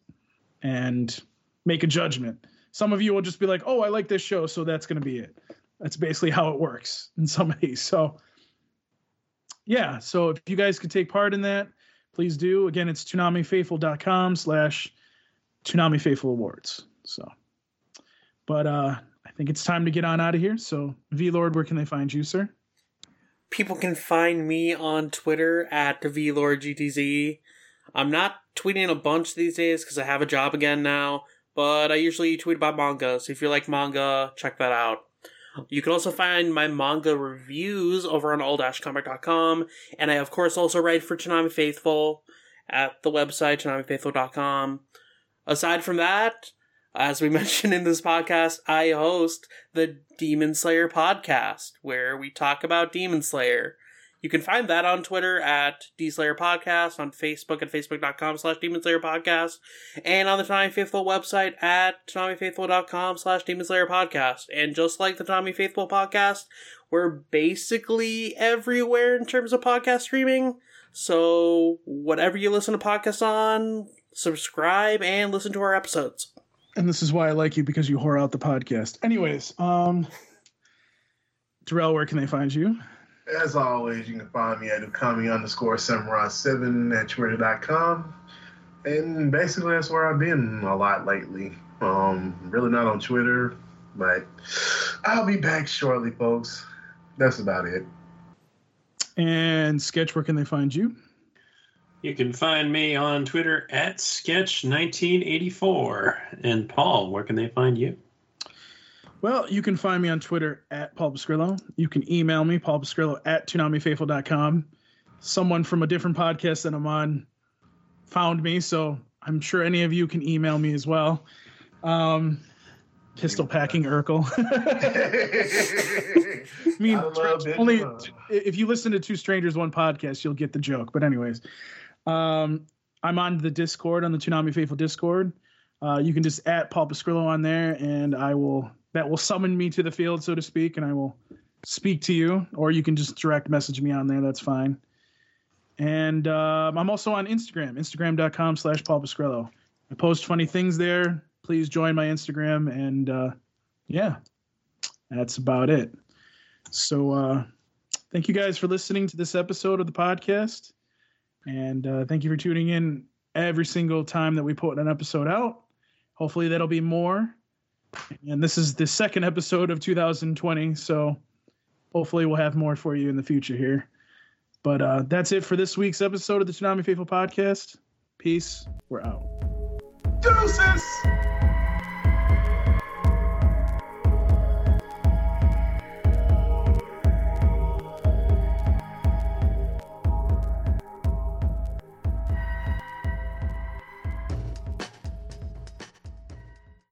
and make a judgment. Some of you will just be like, "Oh, I like this show, so that's going to be it." That's basically how it works in some these. So yeah, so if you guys could take part in that, please do. Again, it's ToonamiFaithful.com slash Toonami Faithful Awards. So, but uh, I think it's time to get on out of here. So, V Lord, where can they find you, sir?
people can find me on Twitter at VLordGTZ. I'm not tweeting a bunch these days because I have a job again now, but I usually tweet about manga. So if you like manga, check that out. You can also find my manga reviews over on all-comic.com, and I of course also write for Toonami Faithful at the website toonamifaithful.com. Aside from that, as we mentioned in this podcast, I host the Demon Slayer podcast, where we talk about Demon Slayer. You can find that on Twitter at DSlayer Podcast, on Facebook at facebook.com slash Demon Slayer Podcast, and on the Toonami Faithful website at ToonamiFaithful.com slash Demon Slayer Podcast. And just like the Toonami Faithful podcast, we're basically everywhere in terms of podcast streaming. So whatever you listen to podcasts on, subscribe and listen to our episodes.
And this is why I like you because you whore out the podcast. Anyways, um, Darrell, where can they find you?
As always, you can find me at Ukami underscore samurai seven at twitter.com. And basically that's where I've been a lot lately. Um, really not on Twitter, but I'll be back shortly, folks. That's about it.
And Sketch, where can they find you?
You can find me on Twitter at Sketch1984. And Paul, where can they find you?
Well, you can find me on Twitter at Paul Pascrillo. You can email me, Paul Pascrillo at ToonamiFaithful.com. Someone from a different podcast that I'm on found me, so I'm sure any of you can email me as well. Um, pistol packing Urkel. I mean,
I
only if you listen to Two Strangers One podcast, you'll get the joke. But anyways, um, I'm on the Discord on the Toonami Faithful Discord. Uh, you can just at Paul Pascrillo on there, and I will that will summon me to the field, so to speak, and I will speak to you. Or you can just direct message me on there. That's fine. And um, I'm also on Instagram, Instagram.com slash Paul Pascrillo. I post funny things there. Please join my Instagram, and uh, yeah, that's about it. So uh, thank you guys for listening to this episode of the podcast. And uh, thank you for tuning in every single time that we put an episode out. Hopefully, that'll be more. And this is the second episode of 2020. So hopefully, we'll have more for you in the future here. But uh, that's it for this week's episode of the Toonami Faithful podcast. Peace. We're out.
Deuces!